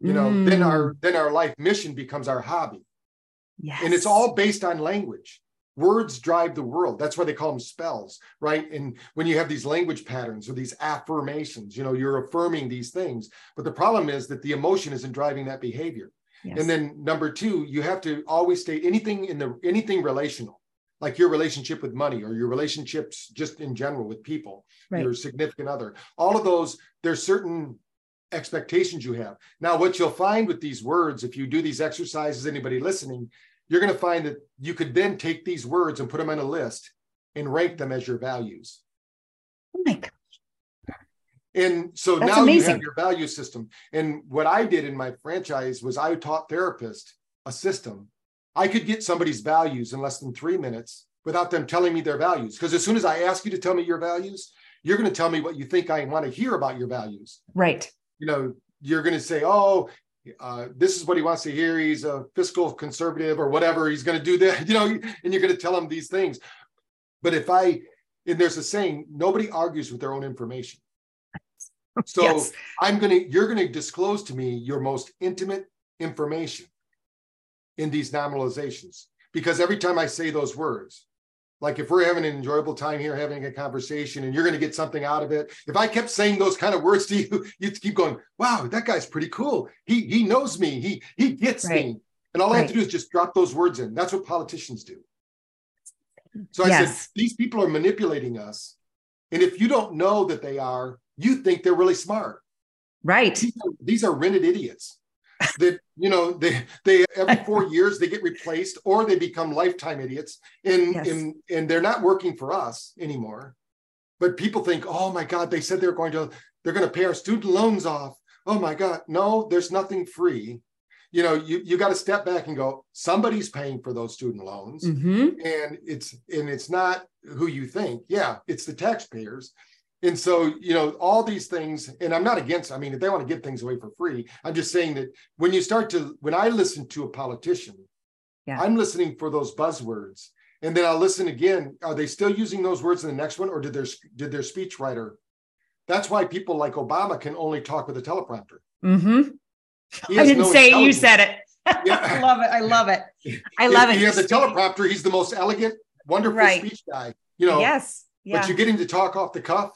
You know, mm. then our then our life mission becomes our hobby. Yes. And it's all based on language words drive the world. That's why they call them spells right? And when you have these language patterns or these affirmations you know you're affirming these things. But the problem is that the emotion isn't driving that behavior. Yes. and then number two you have to always state anything in the anything relational like your relationship with money or your relationships just in general with people right. your significant other. All of those there's certain expectations you have. Now what you'll find with these words if you do these exercises anybody listening you're going to find that you could then take these words and put them on a list and rank them as your values. Oh my gosh. And so That's now amazing. you have your value system. And what I did in my franchise was I taught therapists a system. I could get somebody's values in less than three minutes without them telling me their values. Because as soon as I ask you to tell me your values, you're going to tell me what you think I want to hear about your values. Right. You know, you're going to say, oh, uh, this is what he wants to hear. He's a fiscal conservative or whatever. He's going to do that, [LAUGHS] you know, and you're going to tell him these things. But if I, and there's a saying, nobody argues with their own information. [LAUGHS] So yes. I'm going to, you're going to disclose to me your most intimate information in these nominalizations. Because every time I say those words, like if we're having an enjoyable time here having a conversation and you're going to get something out of it if i kept saying those kind of words to [LAUGHS] you you'd keep going wow that guy's pretty cool. He he knows me. He he gets right. me and all right. i have to do is just drop those words in. That's what politicians do. So i yes. said these people are manipulating us and if you don't know that they are you think they're really smart. Right. These are, these are rented idiots that you know they they every [LAUGHS] four years they get replaced or they become lifetime idiots and yes. and and they're not working for us anymore but people think oh my god they said they're going to they're going to pay our student loans off oh my god no there's nothing free you know, you, you got to step back and go, somebody's paying for those student loans. Mm-hmm. And it's and it's not who you think. Yeah, it's the taxpayers. And so, you know, all these things, and I'm not against, I mean, if they want to give things away for free, I'm just saying that when you start to, when I listen to a politician, Yeah. I'm listening for those buzzwords. And then I'll listen again. Are they still using those words in the next one, or did their did their speechwriter? That's why people like Obama can only talk with a teleprompter. Mm-hmm. I didn't no say it. You said it. Yeah. [LAUGHS] I love it. I love it. I love if it. He has a teleprompter. He's the most elegant, wonderful Right. speech guy. You know, Yes. Yeah. but you get him to talk off the cuff.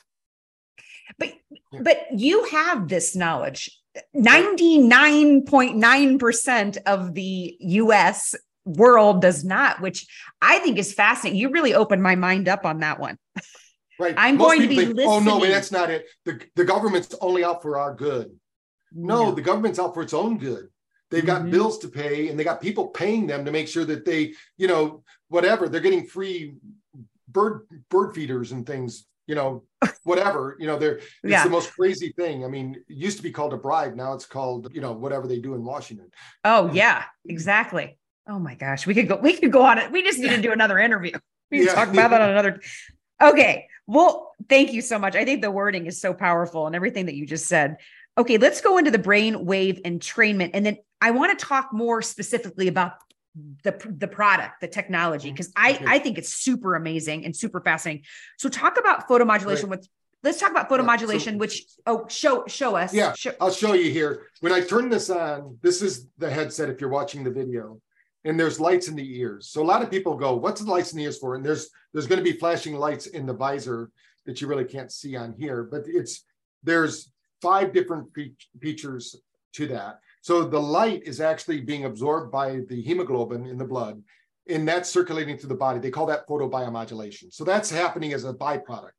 But Yeah. but you have this knowledge. 99.9% of the US world does not, which I think is fascinating. You really opened my mind up on that one. [LAUGHS] Right. I'm Most going to be think, Oh no, listening." that's not it. The the government's only out for our good. No, the government's out for its own good. They've got Mhm. bills to pay and they got people paying them to make sure that they, you know, whatever, they're getting free bird bird feeders and things, you know, whatever. You know, they're it's Yeah. the most crazy thing. I mean, it used to be called a bribe, now it's called, you know, whatever they do in Washington. Oh um, yeah, exactly. Oh my gosh, we could go. We could go on it. We just need to do another interview. [LAUGHS] We can Yeah. talk about that on another. Okay. Well, thank you so much. I think the wording is so powerful and everything that you just said. Okay, let's go into the brain wave entrainment, and then I want to talk more specifically about the the product, the technology, mm-hmm. because I I think it's super amazing and super fascinating. So talk about photomodulation. With let's talk about Yeah, so- photomodulation. which oh, show show us. Yeah. Show- I'll show you here. When I turn this on, this is the headset if you're watching the video. And there's lights in the ears. So a lot of people go, what's the lights in the ears for? And there's there's going to be flashing lights in the visor that you really can't see on here, but it's there's five different features to that. So the light is actually being absorbed by the hemoglobin in the blood, and that's circulating through the body. They call that photobiomodulation. So that's happening as a byproduct.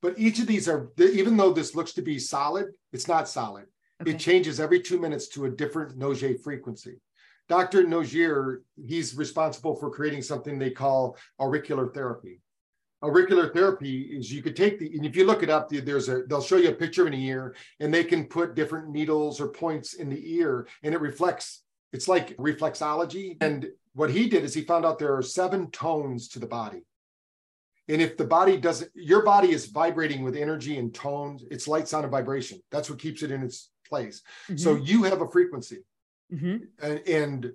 But each of these are, even though this looks to be solid, it's not solid. Okay. It changes every two minutes to a different Nogier frequency. Dr. Nogier, he's responsible for creating something they call auricular therapy. Auricular therapy is you could take the, and if you look it up, there's a, they'll show you a picture of an ear and they can put different needles or points in the ear and it reflects, it's like reflexology. And what he did is he found out there are seven tones to the body. And if the body doesn't, your body is vibrating with energy and tones, it's light, sound, and vibration. That's what keeps it in its place. So you have a frequency Mhm. and, and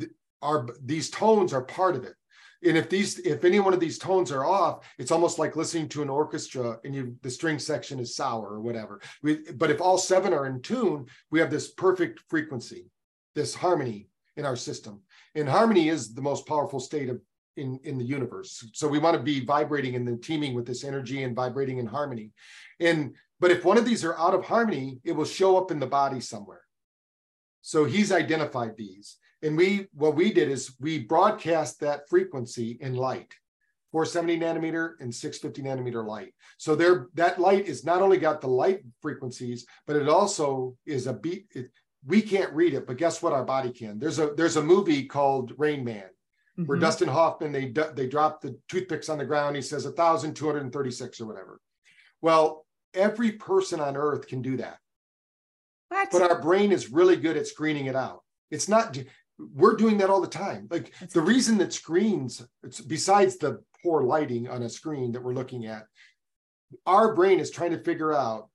th- are these tones are part of it and if these if any one of these tones are off it's almost like listening to an orchestra and you the string section is sour or whatever. We, but if all seven are in tune we have this perfect frequency this harmony in our system. And harmony is the most powerful state of in in the universe. So we want to be vibrating and then teaming with this energy and vibrating in harmony. And but if one of these are out of harmony it will show up in the body somewhere. So he's identified these. And we, what we did is we broadcast that frequency in light, 470 nanometer and 650 nanometer light. So there, that light is not only got the light frequencies, but it also is a beat. It, we can't read it, but guess what? Our body can. There's a there's a movie called Rain Man where Mhm. Dustin Hoffman they they drop the toothpicks on the ground. He says 1,236 or whatever. Well, every person on Earth can do that What? but our brain is really good at screening it out. It's not, we're doing that all the time. Like That's the reason that screens, it's besides the poor lighting on a screen that we're looking at, our brain is trying to figure out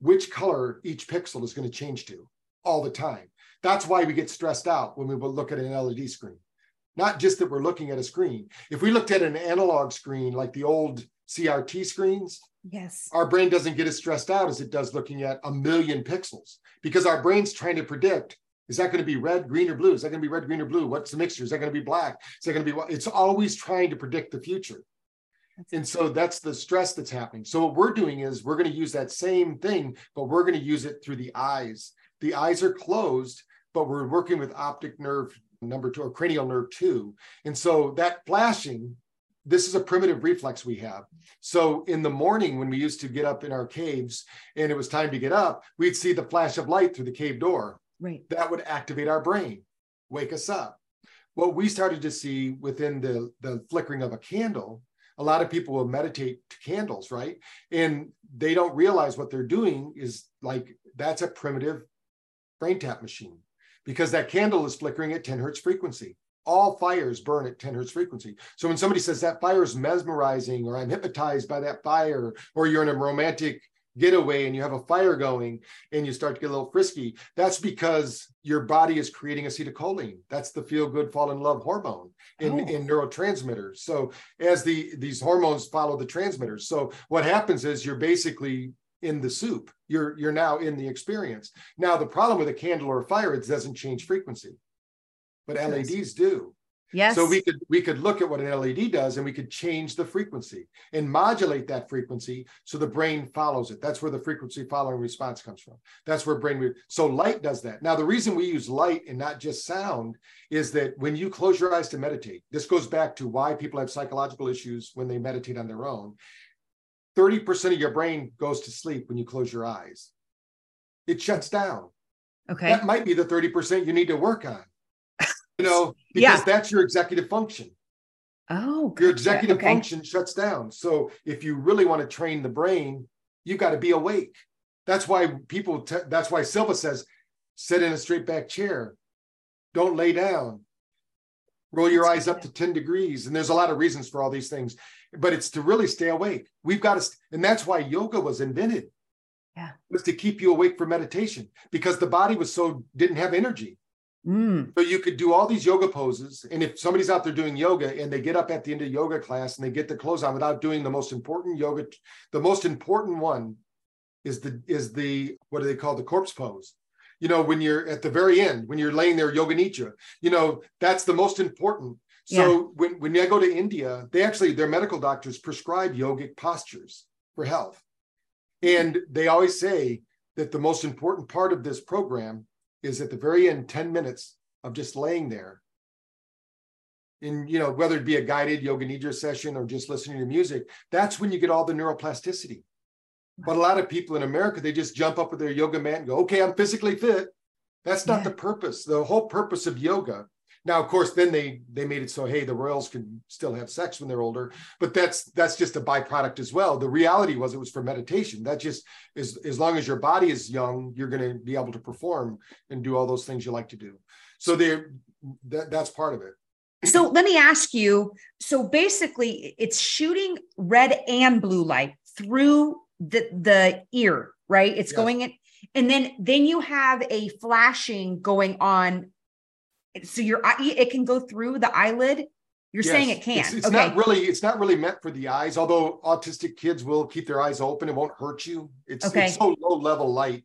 which color each pixel is going to change to all the time. That's why we get stressed out when we look at an LED screen. Not just that we're looking at a screen. If we looked at an analog screen like the old CRT screens, yes. our brain doesn't get as stressed out as it does looking at a million pixels because our brain's trying to predict is that going to be red, green, or blue? Is that going to be red, green, or blue? What's the mixture? Is that going to be black? Is that going to be what? It's always trying to predict the future. And so that's the stress that's happening. So what we're doing is we're going to use that same thing, but we're going to use it through the eyes. The eyes are closed, but we're working with optic nerve number two or cranial nerve two. And so that flashing, this is a primitive reflex we have. So in the morning, when we used to get up in our caves and it was time to get up, we'd see the flash of light through the cave door. Right. That would activate our brain, wake us up. What we started to see within the, the flickering of a candle, a lot of people will meditate to candles, right? And they don't realize what they're doing is like that's a primitive BrainTap machine because that candle is flickering at 10 hertz frequency. All fires burn at 10 hertz frequency. So when somebody says that fire is mesmerizing, or I'm hypnotized by that fire, or you're in a romantic getaway and you have a fire going and you start to get a little frisky, that's because your body is creating acetylcholine. That's the feel good, fall in love hormone in, oh. in neurotransmitters. So as the these hormones follow the transmitters. So what happens is you're basically in the soup. You're you're now in the experience. Now the problem with a candle or a fire, it doesn't change frequency, but LEDs do. Yes. So we could we could look at what an LED does and we could change the frequency and modulate that frequency so the brain follows it. That's where the frequency following response comes from. That's where brain so light does that. Now the reason we use light and not just sound is that when you close your eyes to meditate, this goes back to why people have psychological issues when they meditate on their own. 30% of your brain goes to sleep when you close your eyes. It shuts down. Okay. That might be the 30% you need to work on you know, because yeah. that's your executive function. Oh, your executive okay. function shuts down. So if you really want to train the brain, you got to be awake. That's why people. T- that's why Silva says, sit in a straight back chair, don't lay down, roll your eyes up to ten degrees. And there's a lot of reasons for all these things, but it's to really stay awake. We've got to, and that's why yoga was invented. Yeah, was to keep you awake for meditation because the body was so didn't have energy. Mm. So you could do all these yoga poses. And if somebody's out there doing yoga and they get up at the end of yoga class and they get the clothes on without doing the most important yoga, the most important one is the is the what do they call the corpse pose? You know, when you're at the very end, when you're laying there, yoga nidra, you know, that's the most important. So yeah. when, when I go to India, they actually, their medical doctors prescribe yogic postures for health. And they always say that the most important part of this program is at the very end 10 minutes of just laying there. In you know whether it be a guided yoga nidra session or just listening to music that's when you get all the neuroplasticity. But a lot of people in america they just jump up with their yoga mat and go okay i'm physically fit. That's not yeah. the purpose. The whole purpose of yoga now, of course, then they they made it so hey, the royals can still have sex when they're older, but that's that's just a byproduct as well. The reality was it was for meditation. That just is as long as your body is young, you're going to be able to perform and do all those things you like to do. So they that, that's part of it. So let me ask you. So basically, it's shooting red and blue light through the the ear, right? It's yes. going in, and then then you have a flashing going on so your eye it can go through the eyelid. You're yes. saying it can. it's, it's okay. not really it's not really meant for the eyes although autistic kids will keep their eyes open. It won't hurt you. It's, okay. it's so low level light.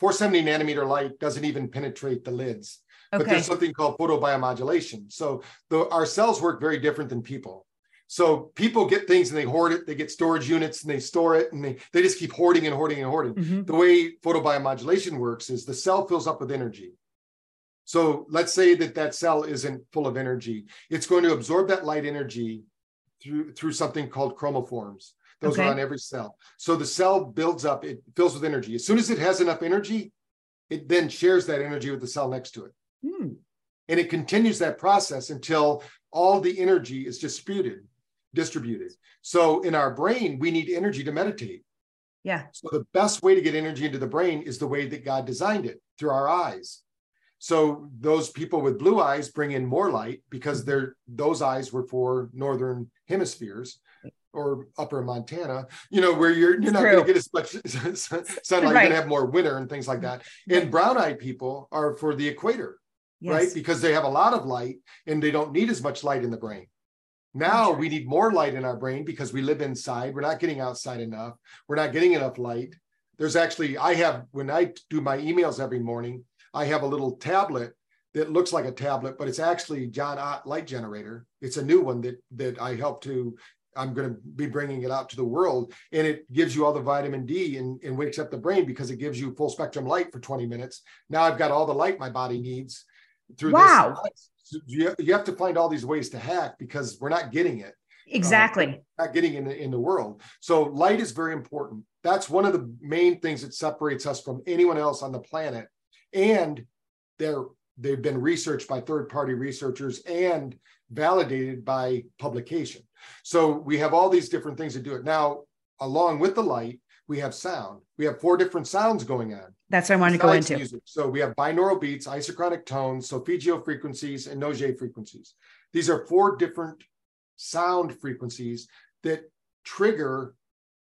470 nanometer light doesn't even penetrate the lids. Okay. but there's something called photobiomodulation. So the, our cells work very different than people. So people get things and they hoard it. They get storage units and they store it and they, they just keep hoarding and hoarding and hoarding. Mm-hmm. the way photobiomodulation works is the cell fills up with energy so let's say that that cell isn't full of energy. It's going to absorb that light energy through, through something called chromophores. Those okay. are on every cell. So the cell builds up, it fills with energy. As soon as it has enough energy, it then shares that energy with the cell next to it. Hmm. And it continues that process until all the energy is distributed, distributed. So in our brain, we need energy to meditate. Yeah. So the best way to get energy into the brain is the way that God designed it through our eyes. So those people with blue eyes bring in more light because they're those eyes were for northern hemispheres or upper Montana, you know, where you're you're not going to get as much [LAUGHS] sunlight, right. you're going to have more winter and things like that. And brown eyed people are for the equator, yes. right? Because they have a lot of light and they don't need as much light in the brain. Now we need more light in our brain because we live inside. We're not getting outside enough. We're not getting enough light. There's actually, I have, when I do my emails every morning, I have a little tablet that looks like a tablet, but it's actually John Ott light generator. It's a new one that that I help to. I'm going to be bringing it out to the world, and it gives you all the vitamin D and, and wakes up the brain because it gives you full spectrum light for 20 minutes. Now I've got all the light my body needs through wow. this. So you, you have to find all these ways to hack because we're not getting it. Exactly. Uh, not getting in the, in the world. So light is very important. That's one of the main things that separates us from anyone else on the planet and they're they've been researched by third party researchers and validated by publication so we have all these different things to do it now along with the light we have sound. We have four different sounds going on. That's what I wanted to go into. Music. So we have binaural beats, isochronic tones, solfeggio frequencies, and Nogier frequencies. These are four different sound frequencies that trigger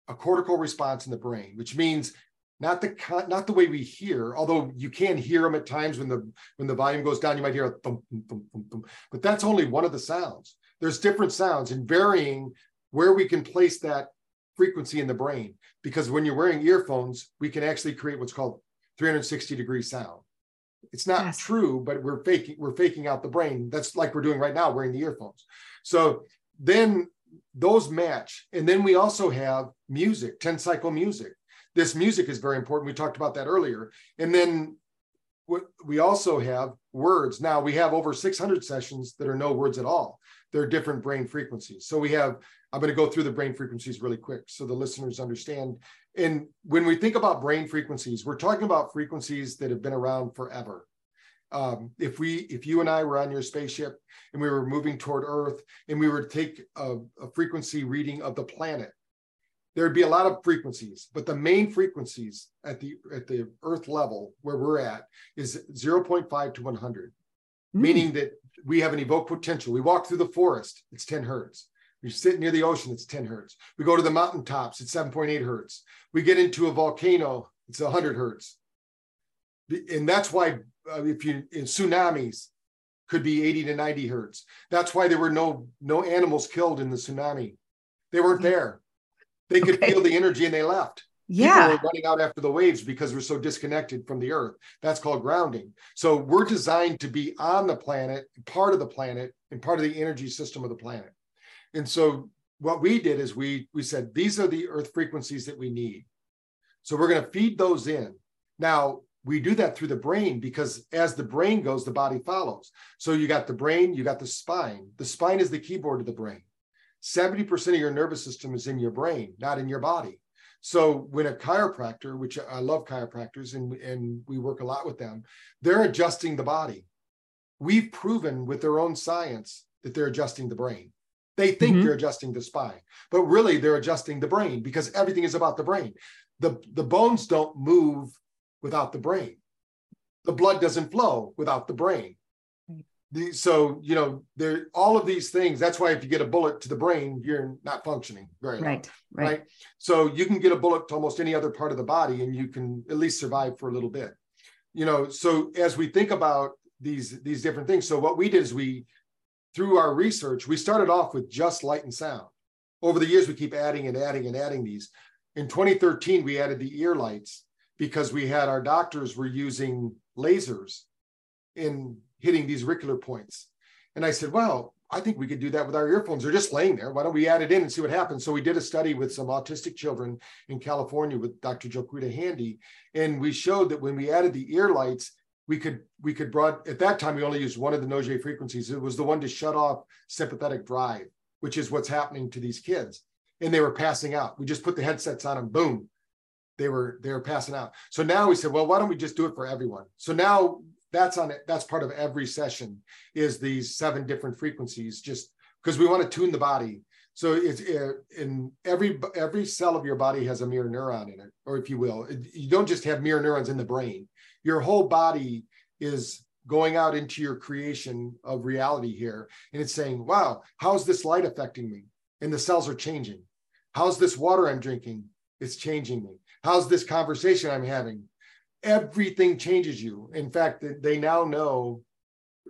a cortical response in the brain, which means not the not the way we hear, although you can hear them at times when the when the volume goes down, you might hear a thump, thump, thump, thump, but that's only one of the sounds. There's different sounds and varying where we can place that frequency in the brain. Because when you're wearing earphones, we can actually create what's called 360 degree sound. It's not yes. true, but we're faking we're faking out the brain. That's like we're doing right now, wearing the earphones. So then those match, and then we also have music, 10 cycle music. This music is very important. We talked about that earlier. And then we also have words. Now we have over 600 sessions that are no words at all. They're different brain frequencies. So we have, I'm going to go through the brain frequencies really quick so the listeners understand. And when we think about brain frequencies, we're talking about frequencies that have been around forever. Um, if we, if you and I were on your spaceship and we were moving toward Earth and we were to take a, a frequency reading of the planet, there'd be a lot of frequencies, but the main frequencies at the at the Earth level where we're at is 0.5 to 100, mm. meaning that we have an evoked potential. We walk through the forest, it's 10 hertz. We sit near the ocean, it's 10 hertz. We go to the mountaintops, it's 7.8 hertz. We get into a volcano, it's 100 hertz. And that's why uh, if you in tsunamis could be 80 to 90 hertz. That's why there were no no animals killed in the tsunami. They weren't there. They could okay. feel the energy and they left. Yeah. People were running out after the waves because we're so disconnected from the earth. That's called grounding. So we're designed to be on the planet, part of the planet, and part of the energy system of the planet. And so what we did is we we said these are the earth frequencies that we need. So we're going to feed those in. Now, we do that through the brain because as the brain goes, the body follows. So you got the brain, you got the spine. The spine is the keyboard of the brain. 70% of your nervous system is in your brain, not in your body. So when a chiropractor, which I love chiropractors and, and we work a lot with them, they're adjusting the body. We've proven with their own science that they're adjusting the brain. They think mm-hmm. they're adjusting the spine, but really they're adjusting the brain because everything is about the brain. The, the bones don't move without the brain. The blood doesn't flow without the brain. The, so you know there all of these things that's why if you get a bullet to the brain you're not functioning very right, right. right? So you can get a bullet to almost any other part of the body and you can at least survive for a little bit. You know so as we think about these these different things so what we did is we through our research we started off with just light and sound. Over the years we keep adding and adding and adding these. In 2013 we added the ear lights because we had our doctors were using lasers in hitting these auricular points. And I said, well, I think we could do that with our earphones. They're just laying there. Why don't we add it in and see what happens? So we did a study with some autistic children in California with Dr. Joquita Handy, and we showed that when we added the ear lights, we could we could broad at that time we only used one of the Nogier frequencies. It was the one to shut off sympathetic drive, which is what's happening to these kids. And they were passing out. We just put the headsets on them, boom, they were they were passing out. So now we said, well, why don't we just do it for everyone? So now that's on it. That's part of every session is these seven different frequencies, just because we want to tune the body. So it's uh, in every every cell of your body has a mirror neuron in it, or if you will, you don't just have mirror neurons in the brain. Your whole body is going out into your creation of reality here, and it's saying, "Wow, how's this light affecting me?" And the cells are changing. How's this water I'm drinking? It's changing me. How's this conversation I'm having? Everything changes you. In fact, they now know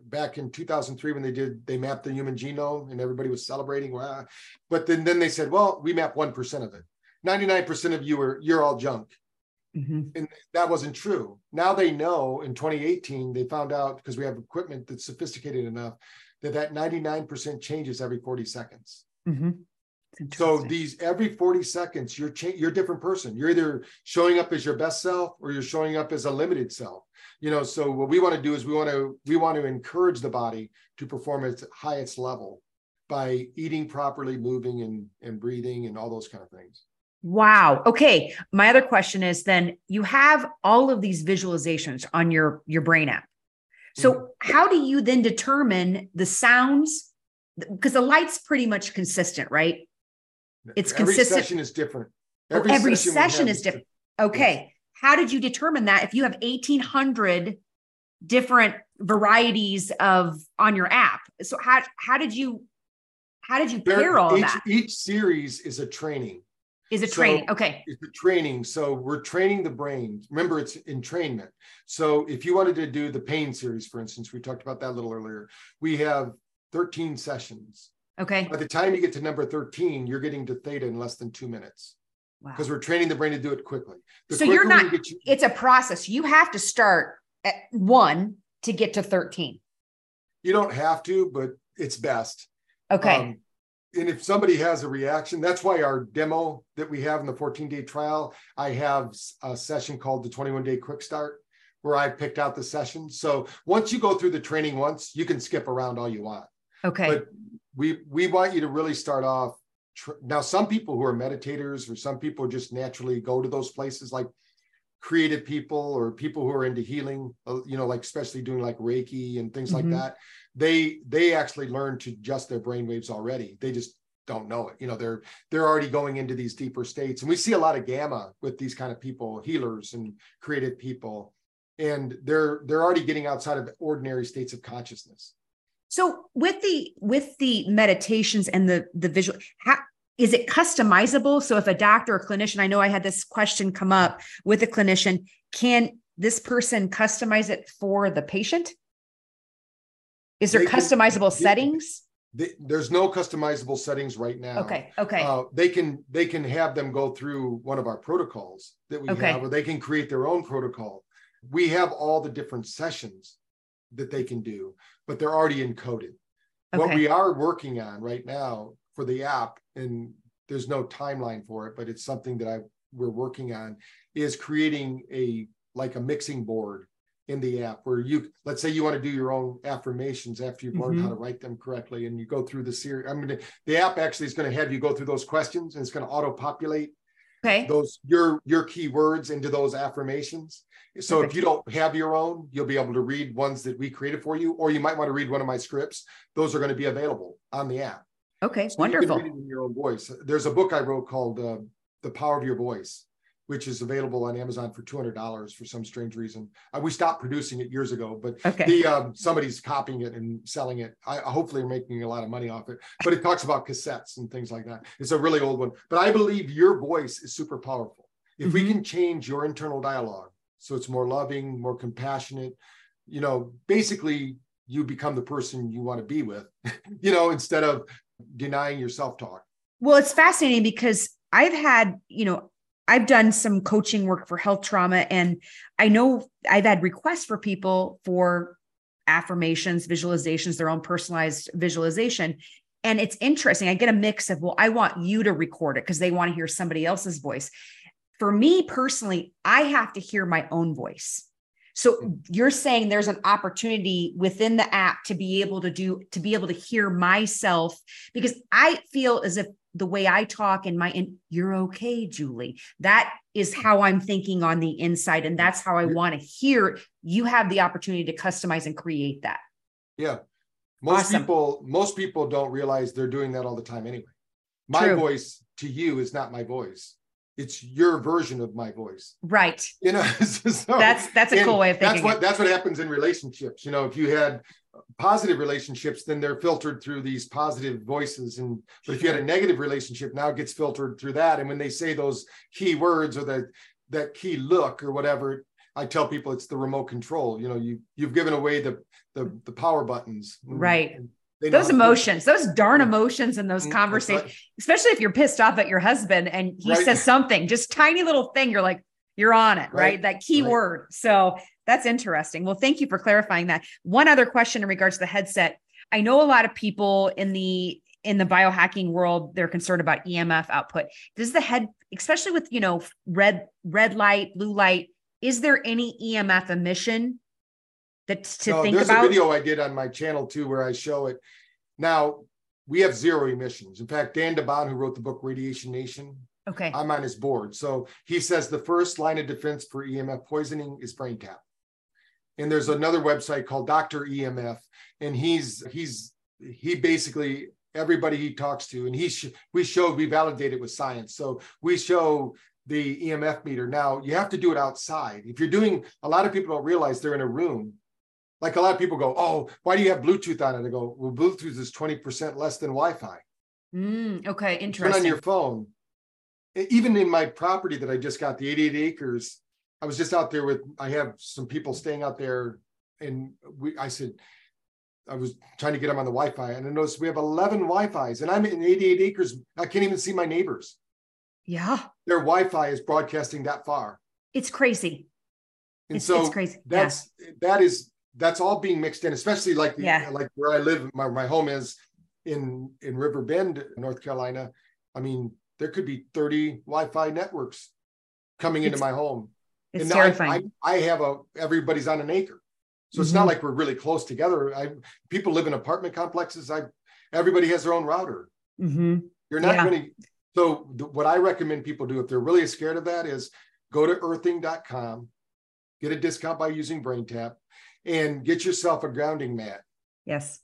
back in 2003 when they did they mapped the human genome and everybody was celebrating wow. but then then they said well we map 1% of it 99% of you are you're all junk mm-hmm. and that wasn't true now they know in 2018 they found out because we have equipment that's sophisticated enough that that 99% changes every 40 seconds mm-hmm. So these every 40 seconds, you're cha- you're a different person. You're either showing up as your best self or you're showing up as a limited self. You know, so what we want to do is we want to we want to encourage the body to perform at its highest level by eating properly, moving and and breathing and all those kind of things. Wow. Okay. My other question is then you have all of these visualizations on your your brain app. So mm-hmm. how do you then determine the sounds because the light's pretty much consistent, right? It's Every consistent. session is different. Every, every session, session is different. Okay. Yes. How did you determine that if you have 1800 different varieties of on your app? So how how did you how did you pair there, all each, that? Each series is a training. Is a so training. Okay. It's a training. So we're training the brain. Remember, it's entrainment. So if you wanted to do the pain series, for instance, we talked about that a little earlier. We have 13 sessions. Okay. By the time you get to number 13, you're getting to theta in less than two minutes. Wow. Because we're training the brain to do it quickly. The so you're not, you, it's a process. You have to start at one to get to 13. You don't have to, but it's best. Okay. Um, and if somebody has a reaction, that's why our demo that we have in the 14 day trial, I have a session called the 21 day quick start where I picked out the session. So once you go through the training once, you can skip around all you want. Okay. But we we want you to really start off. Now, some people who are meditators or some people just naturally go to those places like creative people or people who are into healing, uh, you know, like especially doing like Reiki and things mm-hmm. like that they they actually learn to adjust their brain waves already they just don't know it you know they're they're already going into these deeper states and we see a lot of gamma with these kind of people healers and creative people and they're they're already getting outside of ordinary states of consciousness so with the with the meditations and the the visual how is it customizable so if a doctor or clinician i know i had this question come up with a clinician can this person customize it for the patient is there customizable can, settings? They, there's no customizable settings right now. Okay. Okay. Uh, they can they can have them go through one of our protocols that we okay. have, or they can create their own protocol. We have all the different sessions that they can do, but they're already encoded. Okay. What we are working on right now for the app, and there's no timeline for it, but it's something that I we're working on, is creating a like a mixing board in the app where you let's say you want to do your own affirmations after you've learned mm-hmm. how to write them correctly and you go through the series i'm going to the app actually is going to have you go through those questions and it's going to auto populate okay. Those your your keywords into those affirmations. So if you don't have your own you'll be able to read ones that we created for you or you might want to read one of my scripts. Those are going to be available on the app. Okay so wonderful you can read it in your own voice. There's a book i wrote called uh, the power of your voice which is available on Amazon for two hundred dollars for some strange reason. Uh, we stopped producing it years ago, but okay. the um, somebody's copying it and selling it. I hopefully making a lot of money off it. But it talks about cassettes and things like that. It's a really old one, but I believe your voice is super powerful. If mm-hmm. we can change your internal dialogue so it's more loving, more compassionate, you know, basically you become the person you want to be with, [LAUGHS] you know, instead of denying your self talk. Well, it's fascinating because I've had, you know, I've done some coaching work for health trauma, and I know I've had requests for people for affirmations, visualizations, their own personalized visualization. And it's interesting. I get a mix of, well, I want you to record it because they want to hear somebody else's voice. For me personally, I have to hear my own voice. So you're saying there's an opportunity within the app to be able to do, to be able to hear myself because I feel as if the way I talk and my and you're okay, Julie. That is how I'm thinking on the inside. And that's how I want to hear you have the opportunity to customize and create that. Yeah. Most awesome. people, most people don't realize they're doing that all the time anyway. My True. voice to you is not my voice. It's your version of my voice. Right. You know, [LAUGHS] so, that's that's a cool way of thinking. That's what that's what happens in relationships. You know, if you had positive relationships, then they're filtered through these positive voices. And but if you had a negative relationship, now it gets filtered through that. And when they say those key words or that that key look or whatever, I tell people it's the remote control. You know, you you've given away the the, the power buttons. Right. Those emotions, those darn emotions and those mm, conversations, right. especially if you're pissed off at your husband and he right. says something, just tiny little thing, you're like, you're on it, right? right? That key word. So that's interesting. Well, thank you for clarifying that. One other question in regards to the headset. I know a lot of people in the in the biohacking world they're concerned about EMF output. Does the head especially with, you know, red red light, blue light, is there any EMF emission that to no, think there's about? There's a video I did on my channel too where I show it. Now, we have zero emissions. In fact, Dan DeBaun, who wrote the book Radiation Nation, okay, I'm on his board. So he says the first line of defense for EMF poisoning is BrainTap and there's another website called Dr. EMF, and he's he's he basically everybody he talks to, and he sh- we showed we validated with science. So we show the EMF meter. Now you have to do it outside. If you're doing, a lot of people don't realize they're in a room. Like a lot of people go, oh, why do you have Bluetooth on it? I go, well, Bluetooth is 20% less than Wi-Fi. Mm, okay, Turn interesting. on your phone. Even in my property that I just got, the 88 acres, I was just out there with, I have some people staying out there and we, I said, I was trying to get them on the Wi-Fi and I noticed we have 11 Wi-Fi's and I'm in 88 acres. I can't even see my neighbors. yeah, Their Wi-Fi is broadcasting that far. it's crazy. And It's, so it's crazy. that's, that is, that's all being mixed in, especially like, the, Yeah. like where I live, my, my home is in, in River Bend, North Carolina. I mean, there could be 30 Wi-Fi networks coming into my home. It's and terrifying. I, I, I have a, everybody's on an acre. So it's not Mhm. like we're really close together. I, people live in apartment complexes. I, everybody has their own router. hmm You're not Yeah. going to. So the, what I recommend people do if they're really scared of that is go to earthing.com, get a discount by using BrainTap, and get yourself a grounding mat Yes,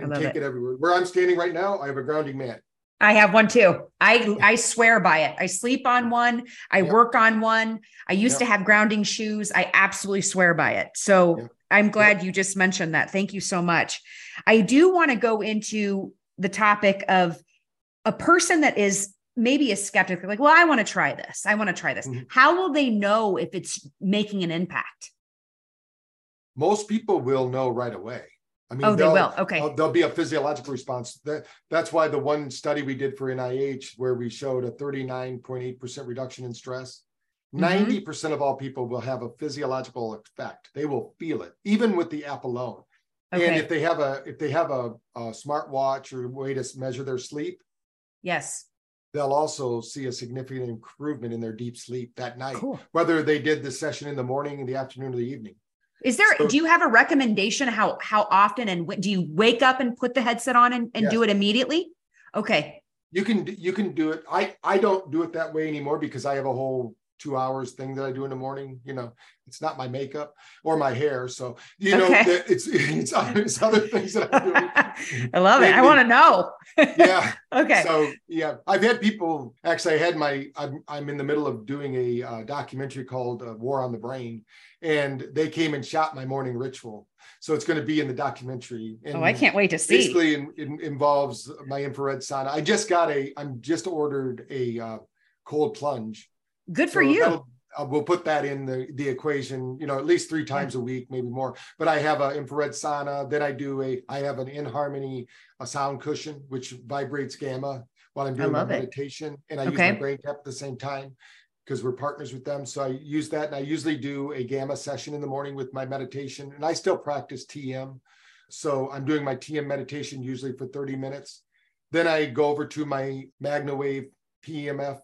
I and take it. it. everywhere. Where I'm standing right now, I have a grounding mat. I have one too. I I swear by it. I sleep on one. I Yeah. work on one. I used Yeah. to have grounding shoes. I absolutely swear by it. So Yeah. I'm glad you just mentioned that. Thank you so much. I do want to go into the topic of a person that is maybe a skeptic, like, well, I want to try this. I want to try this. Mhm. How will they know if it's making an impact? Most people will know right away. I mean, Oh, they they'll- Okay. there'll be a physiological response. That that's why the one study we did for NIH where we showed a 39.8% reduction in stress. Mhm. 90% of all people will have a physiological effect. They will feel it, even with the app alone. Okay. And if they have a if they have a, a smart watch or way to measure their sleep, Yes. they'll also see a significant improvement in their deep sleep that night, Cool. whether they did the session in the morning, in the afternoon, or the evening. Is there, So- do you have a recommendation how, how often and when, do you wake up and put the headset on and, and do it immediately? Okay. You can you can do it. I I don't do it that way anymore because I have a whole two hours thing that I do in the morning. You know, it's not my makeup or my hair, so you know Okay. it's [LAUGHS] it's other, it's other things that I'm doing. [LAUGHS] I love it. I want to know. [LAUGHS] Yeah. Okay. So yeah, I've had people. Actually, I had my. I'm I'm in the middle of doing a uh, documentary called uh, "War on the Brain," and they came and shot my morning ritual. So it's going to be in the documentary. And oh, I can't wait to see. basically in, in- involves my infrared sauna. I just got a. I'm just ordered a uh, cold plunge. Good for So you. uh, we'll put that in the the equation. You know, at least three times a week, maybe more. But I have an infrared sauna. Then I do a. I have an in harmony a sound cushion which vibrates gamma while I'm doing my love it. meditation, and I use my BrainTap at the same time because we're partners with them. So I use that, and I usually do a gamma session in the morning with my meditation, and I still practice TM. So I'm doing my TM meditation usually for 30 minutes. Then I go over to my MagnaWave PEMF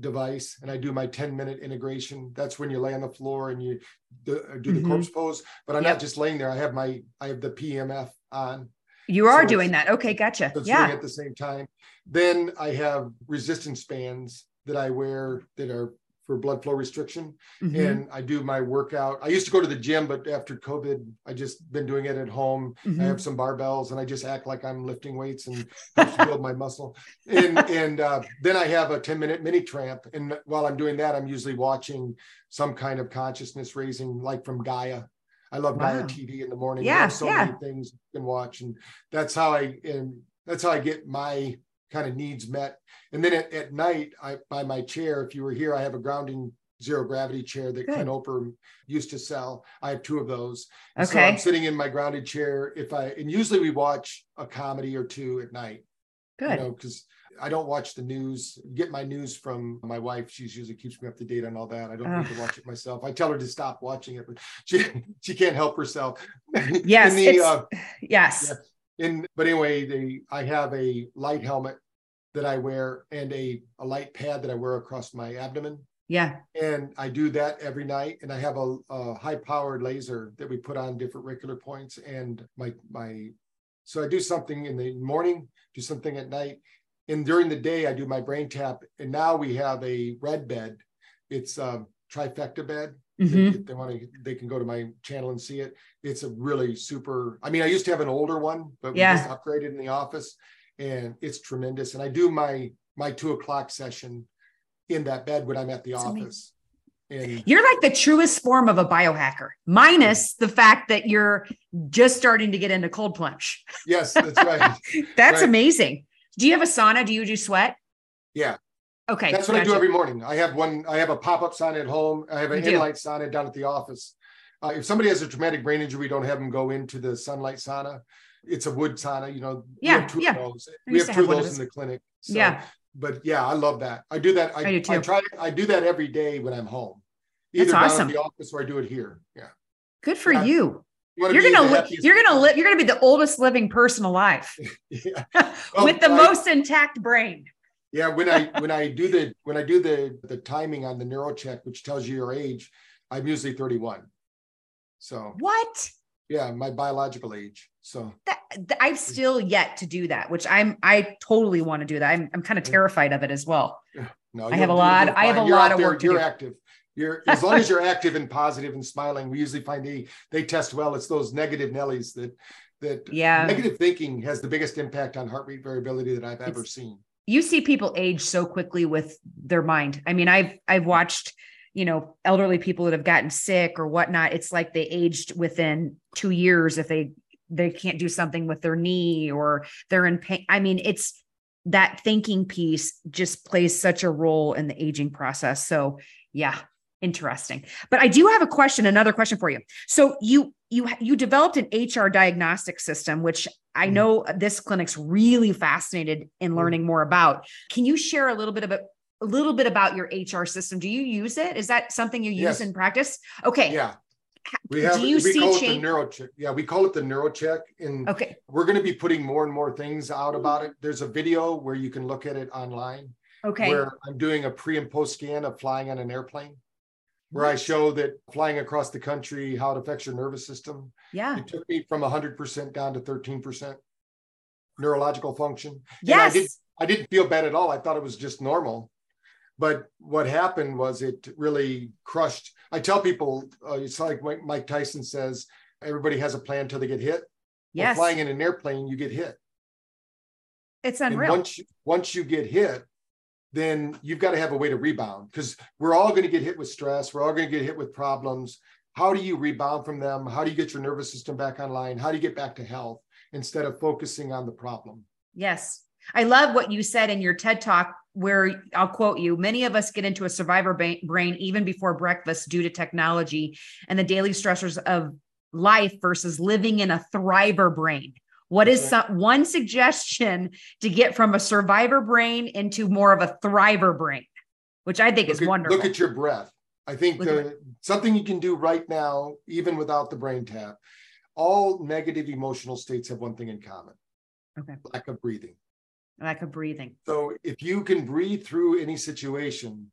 device and I do my 10 minute integration. That's when you lay on the floor and you do, uh, do the Mhm. corpse pose. But I'm Yep. not just laying there. I have my I have the PMF on. You are so doing that. Okay. Gotcha. That's doing Yeah. at the same time. Then I have resistance bands that I wear that are for blood flow restriction. Mhm, And I do my workout. I used to go to the gym, but after COVID, I just been doing it at home. mhm. I have some barbells and I just act like I'm lifting weights and build my muscle. And [LAUGHS] and uh, then I have a 10 minute mini tramp. And while I'm doing that, I'm usually watching some kind of consciousness raising, like from Gaia. I love Gaia TV in the morning. Yeah, so yeah. many things you can watch. And that's how I and that's how I get my kind of needs met. And then at, at night, I by my chair, if you were here, I have a grounding zero gravity chair that Good. Clint Ober used to sell. I have two of those. And So Okay. I'm sitting in my grounded chair. If I and usually we watch a comedy or two at night, Good. you know, because I don't watch the news. Get my news from my wife. She's usually keeps me up to date on all that. I don't need to watch it myself. I tell her to stop watching it, but [LAUGHS] she she can't help herself. [LAUGHS] Yes, the, uh, [SIGHS] yes. yeah. In but anyway, the I have a light helmet that I wear and a, a light pad that I wear across my abdomen. Yeah. And I do that every night. And I have a, a high powered laser that we put on different auricular points. And my, my, so I do something in the morning, do something at night. And during the day, I do my BrainTap. And now we have a red bed. It's a trifecta bed. Mhm. If they want to, they can go to my channel and see it. It's a really super, I mean, I used to have an older one, but we just upgraded in the office. and it's tremendous. And I do my my two o'clock session in that bed when I'm at the That's office. And You're like the truest form of a biohacker, minus the fact that you're just starting to get into cold plunge. yes, that's right. [LAUGHS] That's Right. amazing. Do you have a sauna? Do you do sweat? Yeah, Okay. that's what I do every morning. I have one. I have a pop up sauna at home. I have an do. sauna down at the office. Uh, if somebody has a traumatic brain injury, we don't have them go into the sunlight sauna. It's a wood sauna. You know, we Yeah, have two yeah. of those. We have two have of those in the clinic. So, Yeah. but yeah, I love that. I do that. I, I do too. I try. I do that every day when I'm home. That's Either down at the office or I do it here. Yeah. Good for Yeah. you. You you're, gonna li- you're gonna live. You're gonna be the oldest living person alive [LAUGHS] Yeah. [LAUGHS] with the I- most intact brain. Yeah, when I when I do the when I do the the timing on the neuro check, which tells you your age, I'm usually 31. So What? yeah, my biological age. So That, th- I've still yet to do that, which I'm. I totally want to do that. I'm. I'm kind of terrified of it as well. no, I have a lot- I have a You're lot of there, work You're do. active. You're as long as you're active and positive and smiling, we usually find they they test well. It's those negative Nellies that that Yeah. negative thinking has the biggest impact on heart rate variability that I've ever It's- seen. You see people age so quickly with their mind. I mean, I've I've watched, you know, elderly people that have gotten sick or whatnot. It's like they aged within two years if they they can't do something with their knee or they're in pain. I mean, it's that thinking piece just plays such a role in the aging process. So yeah, interesting. But I do have a question, another question for you. So you you you developed an HR diagnostic system, which I Mhm. know this clinic's really fascinated in Mhm. learning more about. Can you share a little bit about a little bit about your HR system? Do you use it? Is that something you use Yes. in practice? Okay. Yeah. We have do you we see call it change? the neuro check. Yeah, we call it the neuro check. And okay. we're going to be putting more and more things out about it. There's a video where you can look at it online Okay. where I'm doing a pre and post scan of flying on an airplane, where I show that flying across the country, how it affects your nervous system. yeah. It took me from 100% down to 13% neurological function. And I, did, Yes. I didn't feel bad at all. I thought it was just normal. But what happened was it really crushed. I tell people, uh, it's like Mike Tyson says, everybody has a plan until they get hit. Yes. flying in an airplane, you get hit. It's And unreal. once once you get hit, then you've got to have a way to rebound because we're all going to get hit with stress. We're all going to get hit with problems. How do you rebound from them? How do you get your nervous system back online? How do you get back to health instead of focusing on the problem? Yes. I love what you said in your TED talk, where I'll quote you many of us get into a survivor brain even before breakfast due to technology and the daily stressors of life versus living in a thriver brain. What is some, one suggestion to get from a survivor brain into more of a thriver brain, which I think is at, wonderful? look at your breath. I think Look the, uh, something you can do right now, even without the BrainTap, all negative emotional states have one thing in common Okay. lack of breathing. lack of breathing. So if you can breathe through any situation,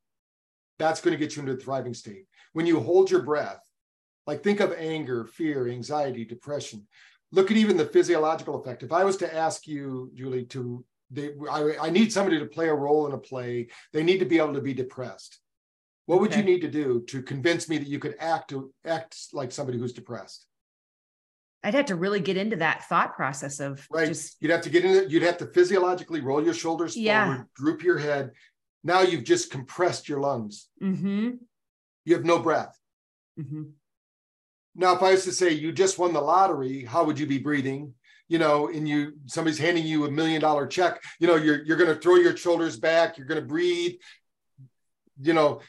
that's going to get you into a thriving state. When you hold your breath, like think of anger, fear, anxiety, depression. Look at even the physiological effect. If I was to ask you, Julie, to they, I, I need somebody to play a role in a play, they need to be able to be depressed. What would you need to do to convince me that you could act act like somebody who's depressed? I'd have to really get into that thought process of Right. just You'd have to get in. You'd have to physiologically roll your shoulders Yeah. forward, droop your head. Now you've just compressed your lungs. mm-hmm, You have no breath. mm-hmm. Now, if I was to say you just won the lottery, how would you be breathing? You know, and you somebody's handing you a million dollar check. You know, you're you're going to throw your shoulders back. You're going to breathe. You know,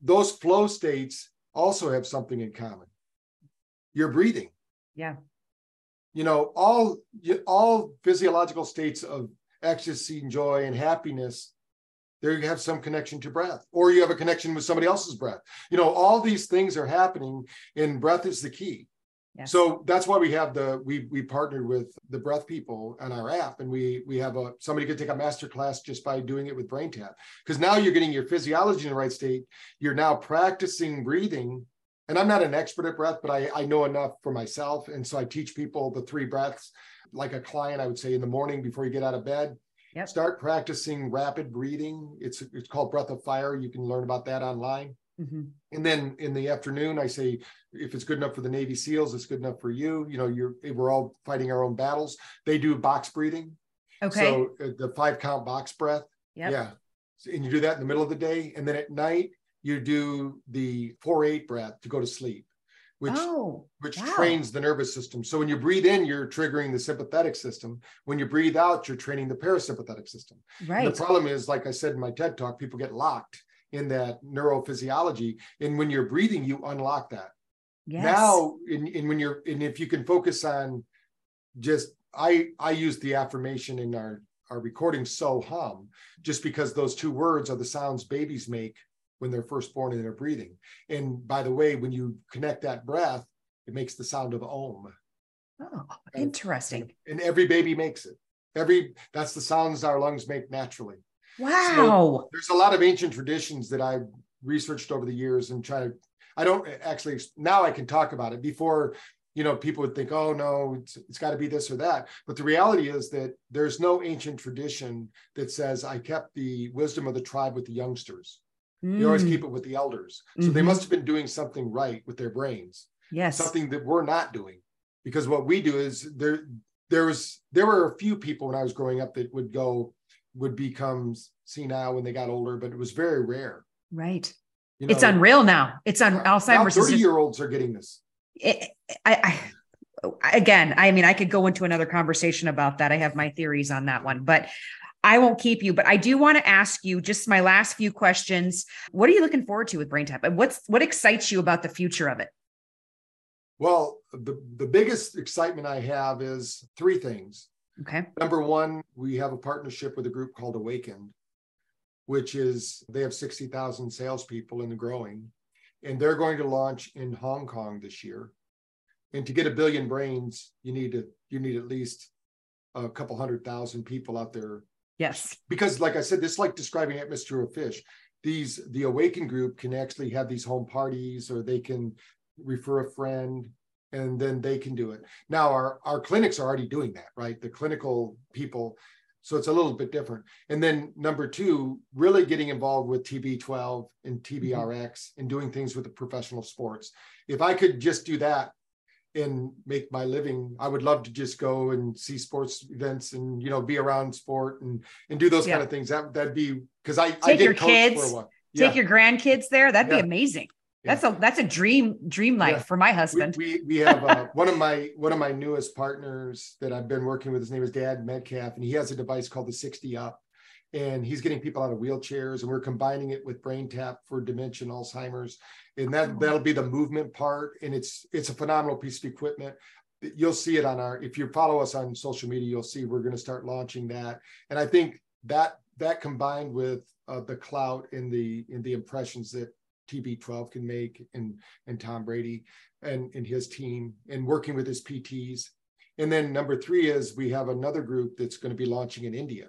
those flow states also have something in common. You're breathing. Yeah. You know, all all physiological states of ecstasy and joy and happiness. There you have some connection to breath, or you have a connection with somebody else's breath. You know, all these things are happening, and breath is the key. Yes. So that's why we have the we we partnered with the breath people on our app, and we we have a somebody could take a master class just by doing it with BrainTap because now you're getting your physiology in the right state. You're now practicing breathing, and I'm not an expert at breath, but I I know enough for myself, and so I teach people the three breaths. Like a client, I would say in the morning before you get out of bed, Yep. start practicing rapid breathing. It's it's called Breath of Fire. You can learn about that online. Mm-hmm. And then in the afternoon, I say, if it's good enough for the Navy SEALs, it's good enough for you. You know, you're we're all fighting our own battles. They do box breathing. Okay. So uh, the five count box breath. Yep. Yeah. And you do that in the middle of the day. And then at night, you do the four eight breath to go to sleep, which oh, which wow. trains the nervous system. So when you breathe in, you're triggering the sympathetic system. When you breathe out, you're training the parasympathetic system. And right. The problem is, like I said in my TED talk, people get locked in that neurophysiology. And when you're breathing, you unlock that. yes. Now, and, and when you're, and if you can focus on just, I, I use the affirmation in our, our recording, so hum, just because those two words are the sounds babies make when they're first born and they're breathing. And by the way, when you connect that breath, it makes the sound of om. oh, interesting. And every baby makes it. Every, that's the sounds our lungs make naturally. Wow. there's a lot of ancient traditions that I've researched over the years and try to I don't actually now I can talk about it before you know people would think oh no it's, it's got to be this or that but the reality is that there's no ancient tradition that says I kept the wisdom of the tribe with the youngsters you always Mm, keep it with the elders so they Mhm. must have been doing something right with their brains yes. something that we're not doing because what we do is there there was there were a few people when i was growing up that would go would become senile when they got older but it was very rare Right. you It's unreal now. It's on Now Alzheimer's. is 30 just- year olds are getting this it, I, I, again, I mean, I could go into another conversation about that. I have my theories on that one, but I won't keep you. But I do want to ask you just my last few questions. What are you looking forward to with BrainTap? And what's what excites you about the future of it? well the, the biggest excitement i have is three things Okay. number one we have a partnership with a group called awakened which is they have 60000 salespeople and growing and they're going to launch in hong kong this year and to get a billion brains you need to you need at least a couple hundred thousand people out there Yes. because like i said this is like describing atmosphere of fish. These the awakened group can actually have these home parties or they can refer a friend and then they can do it. Now our our clinics are already doing that right? The clinical people. So it's a little bit different. And then number two really getting involved with tb12 and tbrx and doing things with the professional sports. If i could just do that and make my living i would love to just go and see sports events and you know be around sport and and do those Yeah. kind of things that that'd be because i I Take did your kids, for a while. Take your grandkids there. That'd Yeah. be amazing. That's a that's a dream dream life for my we, husband. we we have uh, [LAUGHS] one of my one of my newest partners that I've been working with. His name is Dad Metcalf, and he has a device called the 60 Up, and he's getting people out of wheelchairs, and we're combining it with BrainTap for dementia, and Alzheimer's, and that Oh. that'll be the movement part, and it's it's a phenomenal piece of equipment. You'll see it on our if you follow us on social media, you'll see we're going to start launching that, and I think that that combined with uh, the clout in the in the impressions that TB12 can make and and Tom Brady and, and his team and working with his PTs. And then number three is we have another group that's going to be launching in India.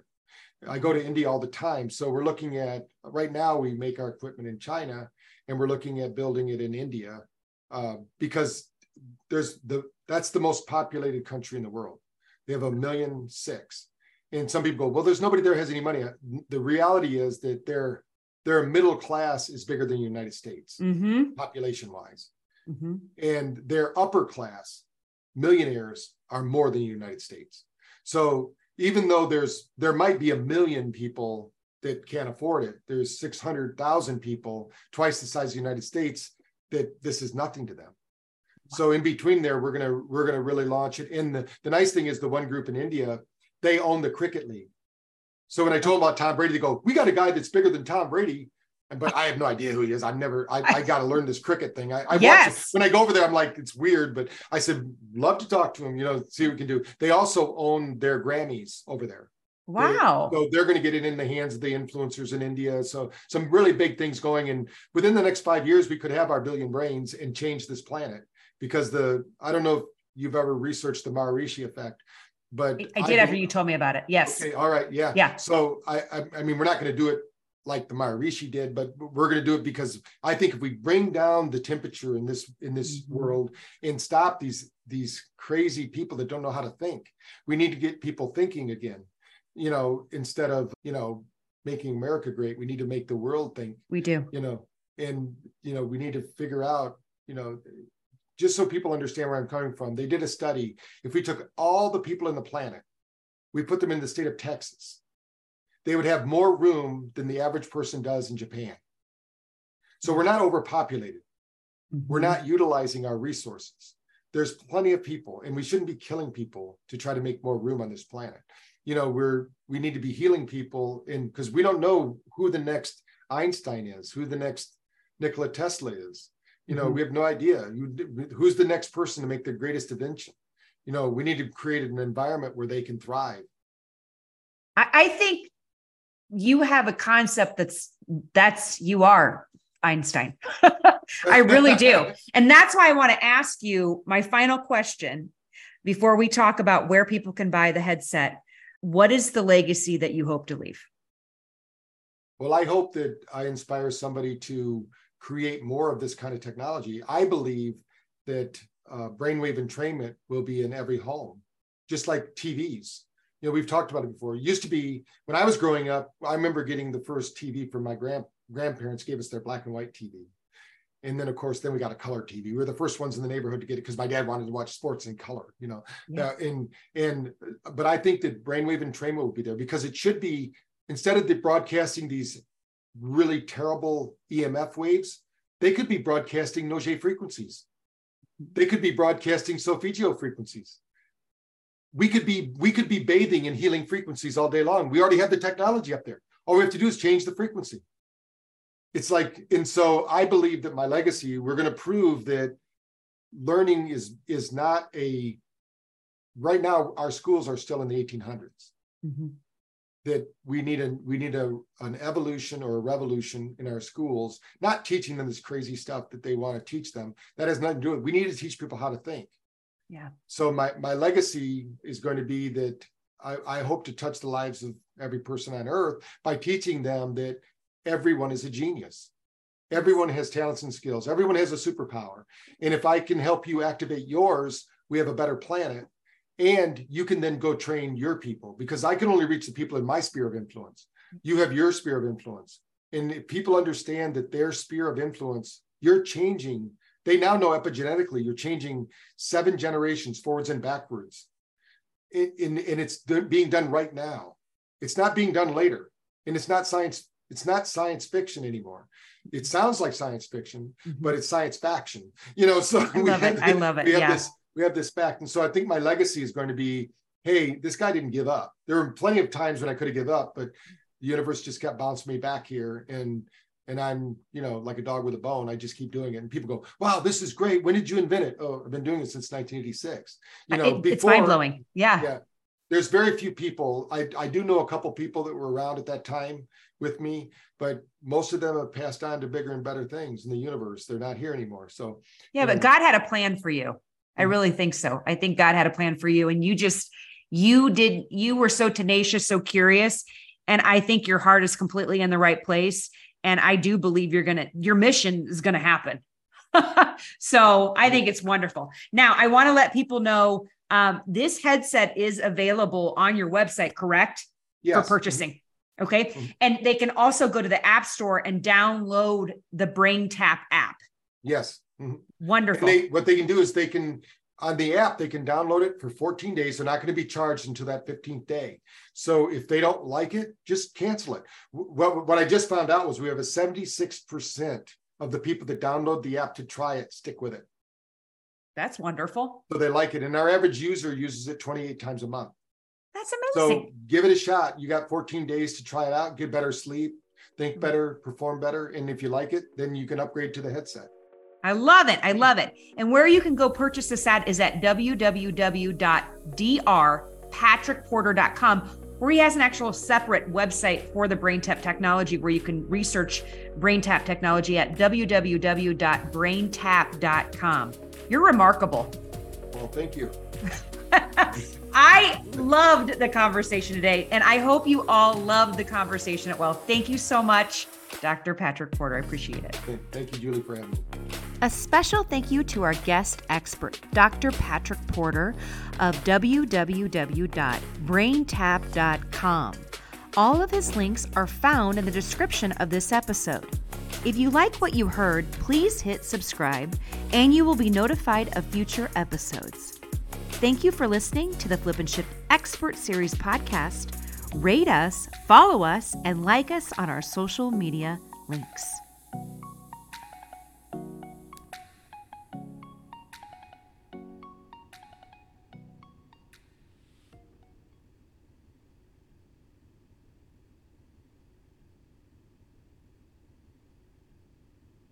I go to India all the time. So we're looking at right now, we make our equipment in China and we're looking at building it in India uh, because there's the that's the most populated country in the world. They have a million six. And some people go, well, there's nobody there has any money. The reality is that their their middle class is bigger than the United States, mm-hmm. population wise Mm-hmm. and their upper class millionaires are more than the United States. So even though there's there might be a million people that can't afford it, there's 600,000 people, twice the size of the United States, that this is nothing to them. So in between there, we're gonna we're gonna really launch it. in the, the nice thing is the one group in India, they own the cricket league. So when I told about Tom Brady, they go, "We got a guy that's bigger than Tom Brady." But I have no idea who he is. I've never. I, I got to learn this cricket thing. I, I watch. Yes. when I go over there. I'm like, it's weird, but I said, love to talk to him. You know, see what we can do. They also own their Grammys over there. They- Wow. so they're going to get it in the hands of the influencers in India. So some really big things going. And within the next five years, we could have our billion brains and change this planet. Because the I don't know if you've ever researched the Maharishi effect, but I did after you told me about it. Yes. Okay, all right, yeah, Yeah. So I, I, I mean, we're not going to do it like the Maharishi did, but we're going to do it because I think if we bring down the temperature in this in this Mhm. world and stop these these crazy people that don't know how to think, we need to get people thinking again. You know, instead of you know making America great, we need to make the world think. We do. You know, and you know we need to figure out you know just so people understand where I'm coming from. They did a study. If we took all the people in the planet we put them in the state of Texas, they would have more room than the average person does in Japan. So we're not overpopulated. We're mm-hmm. not utilizing our resources. There's plenty of people, and we shouldn't be killing people to try to make more room on this planet. You know, we're we need to be healing people, and because we don't know who the next Einstein is, who the next Nikola Tesla is. You know, mm-hmm. we have no idea who's the next person to make the greatest invention. You know, we need to create an environment where they can thrive. I think you have a concept that's that's you are Einstein. [LAUGHS] I really do. And that's why I want to ask you my final question before we talk about where people can buy the headset. What is the legacy that you hope to leave? Well, I hope that I inspire somebody to create more of this kind of technology. I believe that uh, brainwave entrainment will be in every home, just like TVs. You know, we've talked about it before. It used to be when I was growing up, I remember getting the first TV from my grand grandparents gave us their black and white TV. And then, of course, then we got a color TV. We were the first ones in the neighborhood to get it because my dad wanted to watch sports in color, you know. Yeah. Uh, and and but I think that brainwave entrainment will be there because it should be instead of the broadcasting these really terrible EMF waves, they could be broadcasting Auger frequencies. They could be broadcasting Solfeggio frequencies. We could be we could be bathing in healing frequencies all day long. We already have the technology up there. All we have to do is change the frequency it's like and so i believe that my legacy we're going to prove that learning is is not a right now our schools are still in the 1800s mm-hmm. that we need a we need a an evolution or a revolution in our schools not teaching them this crazy stuff that they want to teach them that has nothing to do with we need to teach people how to think yeah so my my legacy is going to be that I, I hope to touch the lives of every person on earth by teaching them that everyone is a genius. Everyone has talents and skills. Everyone has a superpower. And if I can help you activate yours, we have a better planet. And you can then go train your people because I can only reach the people in my sphere of influence. You have your sphere of influence. And if people understand that their sphere of influence, you're changing, they now know epigenetically, you're changing seven generations forwards and backwards. and it's being done right now. It's not being done later. And it's not science it's not science fiction anymore. It sounds like science fiction, mm-hmm. but it's science faction. You know, so I love it. I love it. We have yeah. this we have this fact. And so I think my legacy is going to be, hey, this guy didn't give up. There were plenty of times when I could have given up, but the universe just kept bouncing me back here. And and I'm, you know, like a dog with a bone. I just keep doing it. And people go, wow, this is great. When did you invent it? Oh, I've been doing it since 1986. You know, it, before, it's mind blowing. Yeah. Yeah. There's very few people. I, I do know a couple people that were around at that time with me, but most of them have passed on to bigger and better things in the universe. They're not here anymore. So, yeah, but know. God had a plan for you. I mm-hmm. really think so. I think God had a plan for you, and you just, you did, you were so tenacious, so curious. And I think your heart is completely in the right place. And I do believe you're going to, your mission is going to happen. [LAUGHS] so I think it's wonderful. Now, I want to let people know um, this headset is available on your website, correct? Yes. For purchasing. Okay. Mm-hmm. And they can also go to the App Store and download the BrainTap app. Yes. Mm-hmm. Wonderful. They, what they can do is they can, on the app, they can download it for 14 days. They're not going to be charged until that 15th day. So if they don't like it, just cancel it. What, what I just found out was we have a 76% of the people that download the app to try it stick with it. That's wonderful. So they like it. And our average user uses it 28 times a month. That's amazing. So give it a shot. You got 14 days to try it out, get better sleep, think mm-hmm. better, perform better. And if you like it, then you can upgrade to the headset. I love it. I love it. And where you can go purchase this at is at www.drpatrickporter.com, where he has an actual separate website for the BrainTap technology where you can research BrainTap technology at www.braintap.com. You're remarkable. Well, thank you. [LAUGHS] I loved the conversation today, and I hope you all loved the conversation as well. Thank you so much, Dr. Patrick Porter. I appreciate it. Thank you, Julie, for having me. A special thank you to our guest expert, Dr. Patrick Porter of www.braintap.com. All of his links are found in the description of this episode. If you like what you heard, please hit subscribe and you will be notified of future episodes. Thank you for listening to the Flip N' Shift Expert Series podcast. Rate us, follow us, and like us on our social media links.